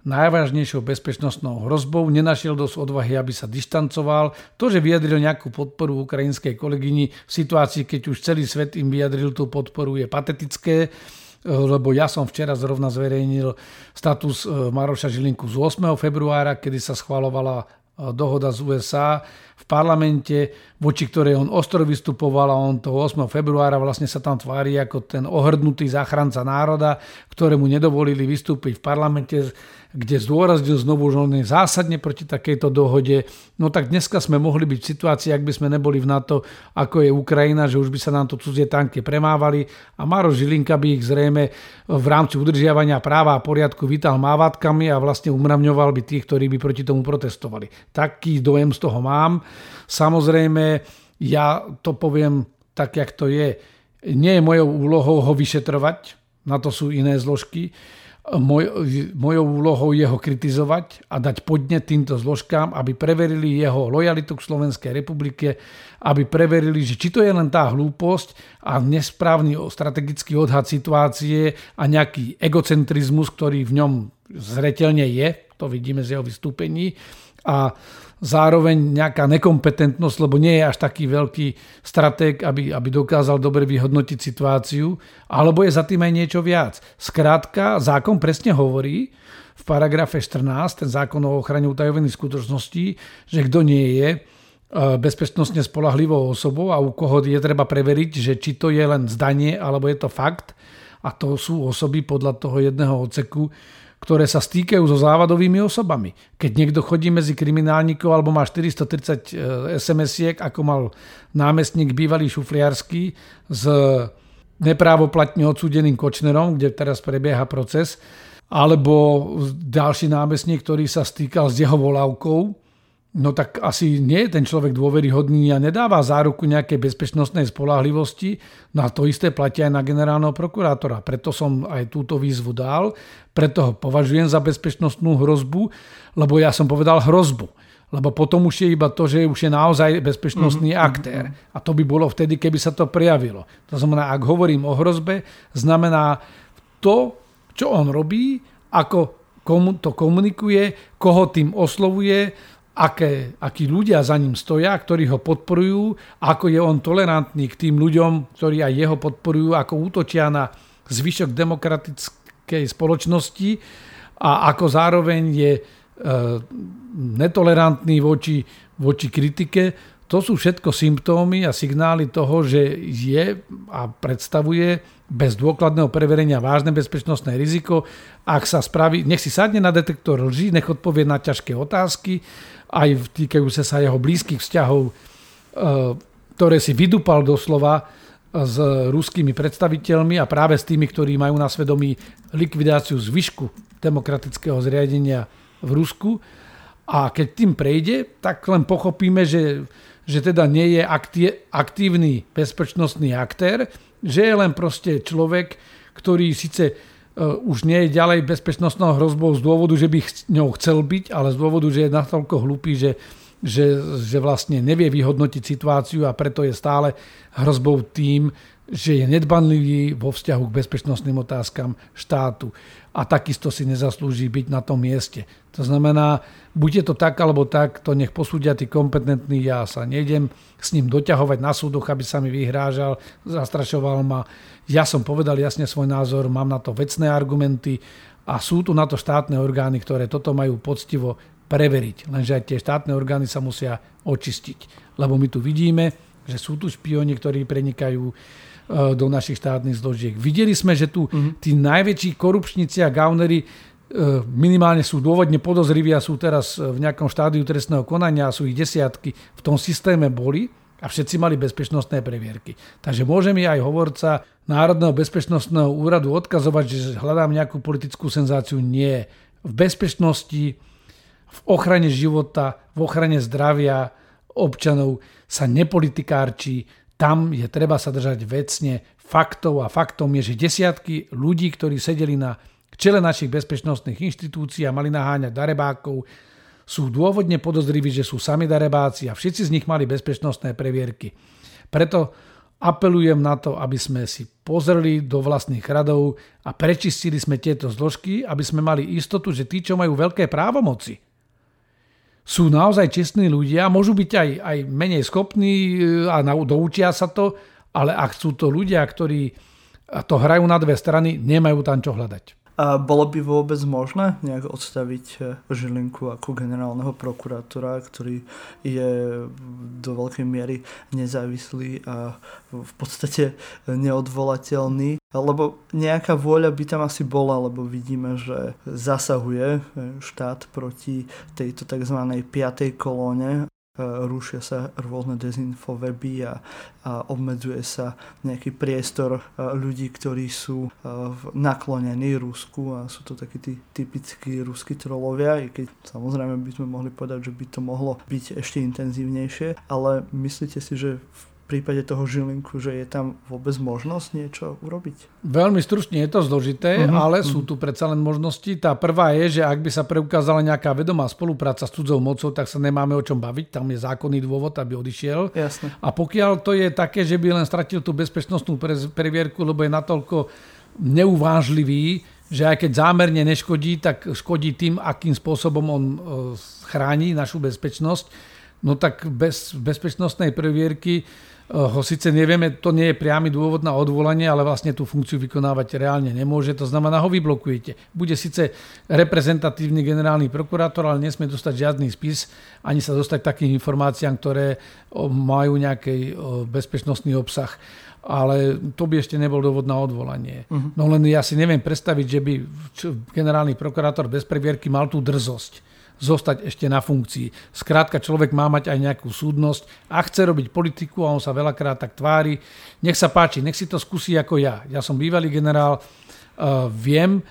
najvážnejšou bezpečnostnou hrozbou, nenašiel dosť odvahy, aby sa dištancoval. To, že vyjadril nejakú podporu ukrajinskej kolegyni v situácii, keď už celý svet im vyjadril tú podporu, je patetické lebo ja som včera zrovna zverejnil status e, Maroša Žilinku z 8. februára, kedy sa schvalovala e, dohoda z USA v parlamente, voči ktorej on ostro vystupoval a on to 8. februára vlastne sa tam tvári ako ten ohrdnutý záchranca národa, ktorému nedovolili vystúpiť v parlamente kde zdôraznil znovu, že on je zásadne proti takejto dohode. No tak dneska sme mohli byť v situácii, ak by sme neboli v NATO, ako je Ukrajina, že už by sa nám to cudzie tanky premávali a Maro Žilinka by ich zrejme v rámci udržiavania práva a poriadku vítal mávatkami a vlastne umravňoval by tých, ktorí by proti tomu protestovali. Taký dojem z toho mám. Samozrejme, ja to poviem tak, jak to je. Nie je mojou úlohou ho vyšetrovať, na to sú iné zložky Moj, mojou úlohou je ho kritizovať a dať podnet týmto zložkám, aby preverili jeho lojalitu k Slovenskej republike, aby preverili, že či to je len tá hlúposť a nesprávny strategický odhad situácie a nejaký egocentrizmus, ktorý v ňom zretelne je, to vidíme z jeho vystúpení, a zároveň nejaká nekompetentnosť, lebo nie je až taký veľký stratég, aby, aby dokázal dobre vyhodnotiť situáciu, alebo je za tým aj niečo viac. Skrátka, zákon presne hovorí v paragrafe 14, ten zákon o ochrane utajovených skutočností, že kto nie je e, bezpečnostne spolahlivou osobou a u koho je treba preveriť, že či to je len zdanie alebo je to fakt. A to sú osoby podľa toho jedného odseku, ktoré sa stýkajú so závadovými osobami. Keď niekto chodí medzi kriminálnikov alebo má 430 SMS-iek, ako mal námestník bývalý šufliarský s neprávoplatne odsúdeným Kočnerom, kde teraz prebieha proces, alebo ďalší námestník, ktorý sa stýkal s jeho volávkou, no tak asi nie je ten človek dôveryhodný a nedáva záruku nejakej bezpečnostnej spolahlivosti. No a to isté platí aj na generálneho prokurátora. Preto som aj túto výzvu dal, preto ho považujem za bezpečnostnú hrozbu, lebo ja som povedal hrozbu. Lebo potom už je iba to, že už je naozaj bezpečnostný mm-hmm. aktér. A to by bolo vtedy, keby sa to prejavilo. To znamená, ak hovorím o hrozbe, znamená to, čo on robí, ako to komunikuje, koho tým oslovuje, aké, akí ľudia za ním stoja, ktorí ho podporujú, ako je on tolerantný k tým ľuďom, ktorí aj jeho podporujú, ako útočia na zvyšok demokratickej spoločnosti a ako zároveň je e, netolerantný voči, voči kritike. To sú všetko symptómy a signály toho, že je a predstavuje bez dôkladného preverenia vážne bezpečnostné riziko. Ak sa spraví, nech si sadne na detektor lží, nech odpovie na ťažké otázky aj týkajúce sa jeho blízkych vzťahov, e, ktoré si vydupal doslova s ruskými predstaviteľmi a práve s tými, ktorí majú na svedomí likvidáciu zvyšku demokratického zriadenia v Rusku. A keď tým prejde, tak len pochopíme, že, že teda nie je aktívny bezpečnostný aktér, že je len proste človek, ktorý síce E, už nie je ďalej bezpečnostnou hrozbou z dôvodu, že by ňou chcel byť, ale z dôvodu, že je natoľko hlupý, že, že, že vlastne nevie vyhodnotiť situáciu a preto je stále hrozbou tým, že je nedbanlivý vo vzťahu k bezpečnostným otázkam štátu a takisto si nezaslúži byť na tom mieste. To znamená, buď je to tak alebo tak, to nech posúdia tí kompetentní, ja sa nejdem s ním doťahovať na súdoch, aby sa mi vyhrážal, zastrašoval ma. Ja som povedal jasne svoj názor, mám na to vecné argumenty a sú tu na to štátne orgány, ktoré toto majú poctivo preveriť. Lenže aj tie štátne orgány sa musia očistiť. Lebo my tu vidíme, že sú tu špioni, ktorí prenikajú do našich štátnych zložiek. Videli sme, že tu mm-hmm. tí najväčší korupčníci a gaunery E, minimálne sú dôvodne podozriví a sú teraz v nejakom štádiu trestného konania a sú ich desiatky, v tom systéme boli a všetci mali bezpečnostné previerky. Takže môže mi aj hovorca Národného bezpečnostného úradu odkazovať, že hľadám nejakú politickú senzáciu. Nie. V bezpečnosti, v ochrane života, v ochrane zdravia občanov sa nepolitikárči, tam je treba sa držať vecne faktov a faktom je, že desiatky ľudí, ktorí sedeli na čele našich bezpečnostných inštitúcií a mali naháňať darebákov, sú dôvodne podozriví, že sú sami darebáci a všetci z nich mali bezpečnostné previerky. Preto apelujem na to, aby sme si pozreli do vlastných radov a prečistili sme tieto zložky, aby sme mali istotu, že tí, čo majú veľké právomoci, sú naozaj čestní ľudia, môžu byť aj, aj menej schopní e, a doučia sa to, ale ak sú to ľudia, ktorí to hrajú na dve strany, nemajú tam čo hľadať. A bolo by vôbec možné nejak odstaviť e, Žilinku ako generálneho prokurátora, ktorý je do veľkej miery nezávislý a v podstate neodvolateľný? Lebo nejaká vôľa by tam asi bola, lebo vidíme, že zasahuje e, štát proti tejto tzv. piatej kolóne rušia sa rôzne dezinfoweby a, a obmedzuje sa nejaký priestor ľudí, ktorí sú naklonení Rusku a sú to takí tí typickí ruskí trolovia, i keď samozrejme by sme mohli povedať, že by to mohlo byť ešte intenzívnejšie, ale myslíte si, že v prípade toho Žilinku, že je tam vôbec možnosť niečo urobiť? Veľmi stručne je to zložité, uh-huh, ale sú tu predsa len možnosti. Tá prvá je, že ak by sa preukázala nejaká vedomá spolupráca s cudzou mocou, tak sa nemáme o čom baviť. Tam je zákonný dôvod, aby odišiel. Jasne. A pokiaľ to je také, že by len stratil tú bezpečnostnú previerku, lebo je natoľko neuvážlivý, že aj keď zámerne neškodí, tak škodí tým, akým spôsobom on e, chráni našu bezpečnosť, no tak bez bezpečnostnej previerky ho síce nevieme, to nie je priamy dôvod na odvolanie, ale vlastne tú funkciu vykonávať reálne nemôže, to znamená, ho vyblokujete. Bude síce reprezentatívny generálny prokurátor, ale nesmie dostať žiadny spis, ani sa dostať k takým informáciám, ktoré majú nejaký bezpečnostný obsah ale to by ešte nebol dôvod na odvolanie. Uh-huh. No len ja si neviem predstaviť, že by generálny prokurátor bez previerky mal tú drzosť zostať ešte na funkcii. Skrátka, človek má mať aj nejakú súdnosť a chce robiť politiku a on sa veľakrát tak tvári. Nech sa páči, nech si to skúsi ako ja. Ja som bývalý generál, uh, viem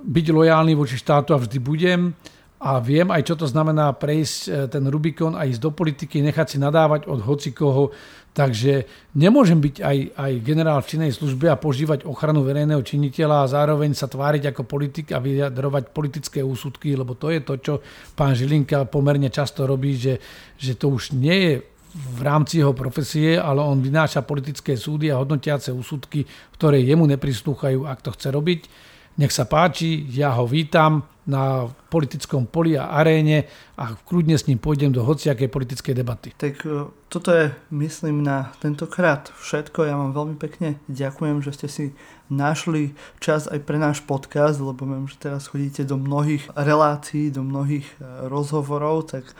byť lojálny voči štátu a vždy budem a viem aj, čo to znamená prejsť e, ten Rubikon a ísť do politiky, nechať si nadávať od hocikoho. Takže nemôžem byť aj, aj generál v činnej službe a požívať ochranu verejného činiteľa a zároveň sa tváriť ako politik a vyjadrovať politické úsudky, lebo to je to, čo pán Žilinka pomerne často robí, že, že to už nie je v rámci jeho profesie, ale on vynáša politické súdy a hodnotiace úsudky, ktoré jemu neprislúchajú, ak to chce robiť nech sa páči, ja ho vítam na politickom poli a aréne a kľudne s ním pôjdem do hociakej politickej debaty. Tak e, toto je, myslím, na tentokrát všetko. Ja vám veľmi pekne ďakujem, že ste si našli čas aj pre náš podcast, lebo viem, že teraz chodíte do mnohých relácií, do mnohých e, rozhovorov, tak e,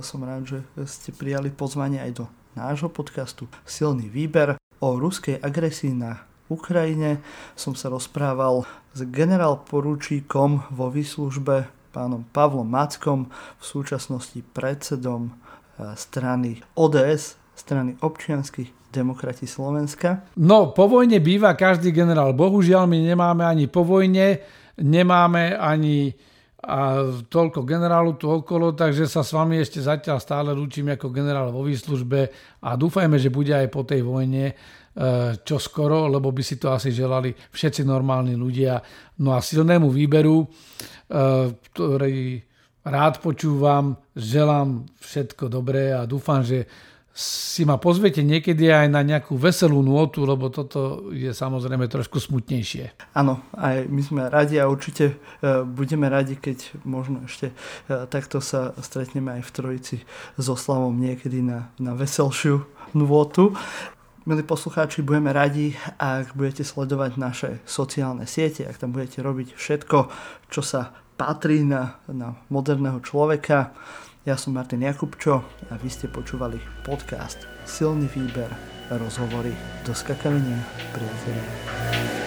som rád, že ste prijali pozvanie aj do nášho podcastu Silný výber o ruskej agresii na Ukrajine som sa rozprával s generál poručíkom vo výslužbe pánom Pavlom Mackom, v súčasnosti predsedom e, strany ODS, strany občianských demokrati Slovenska. No, po vojne býva každý generál. Bohužiaľ, my nemáme ani po vojne, nemáme ani a toľko generálu tu okolo, takže sa s vami ešte zatiaľ stále lúčim ako generál vo výslužbe a dúfajme, že bude aj po tej vojne čo skoro, lebo by si to asi želali všetci normálni ľudia. No a silnému výberu, e, ktorý rád počúvam, želám všetko dobré a dúfam, že si ma pozviete niekedy aj na nejakú veselú nôtu, lebo toto je samozrejme trošku smutnejšie. Áno, aj my sme radi a určite e, budeme radi, keď možno ešte takto sa stretneme aj v Trojici so Slavom niekedy na, na veselšiu nôtu. Milí poslucháči, budeme radi, ak budete sledovať naše sociálne siete, ak tam budete robiť všetko, čo sa patrí na, na moderného človeka. Ja som Martin Jakubčo a vy ste počúvali podcast Silný výber rozhovory do skakavenia priateľa.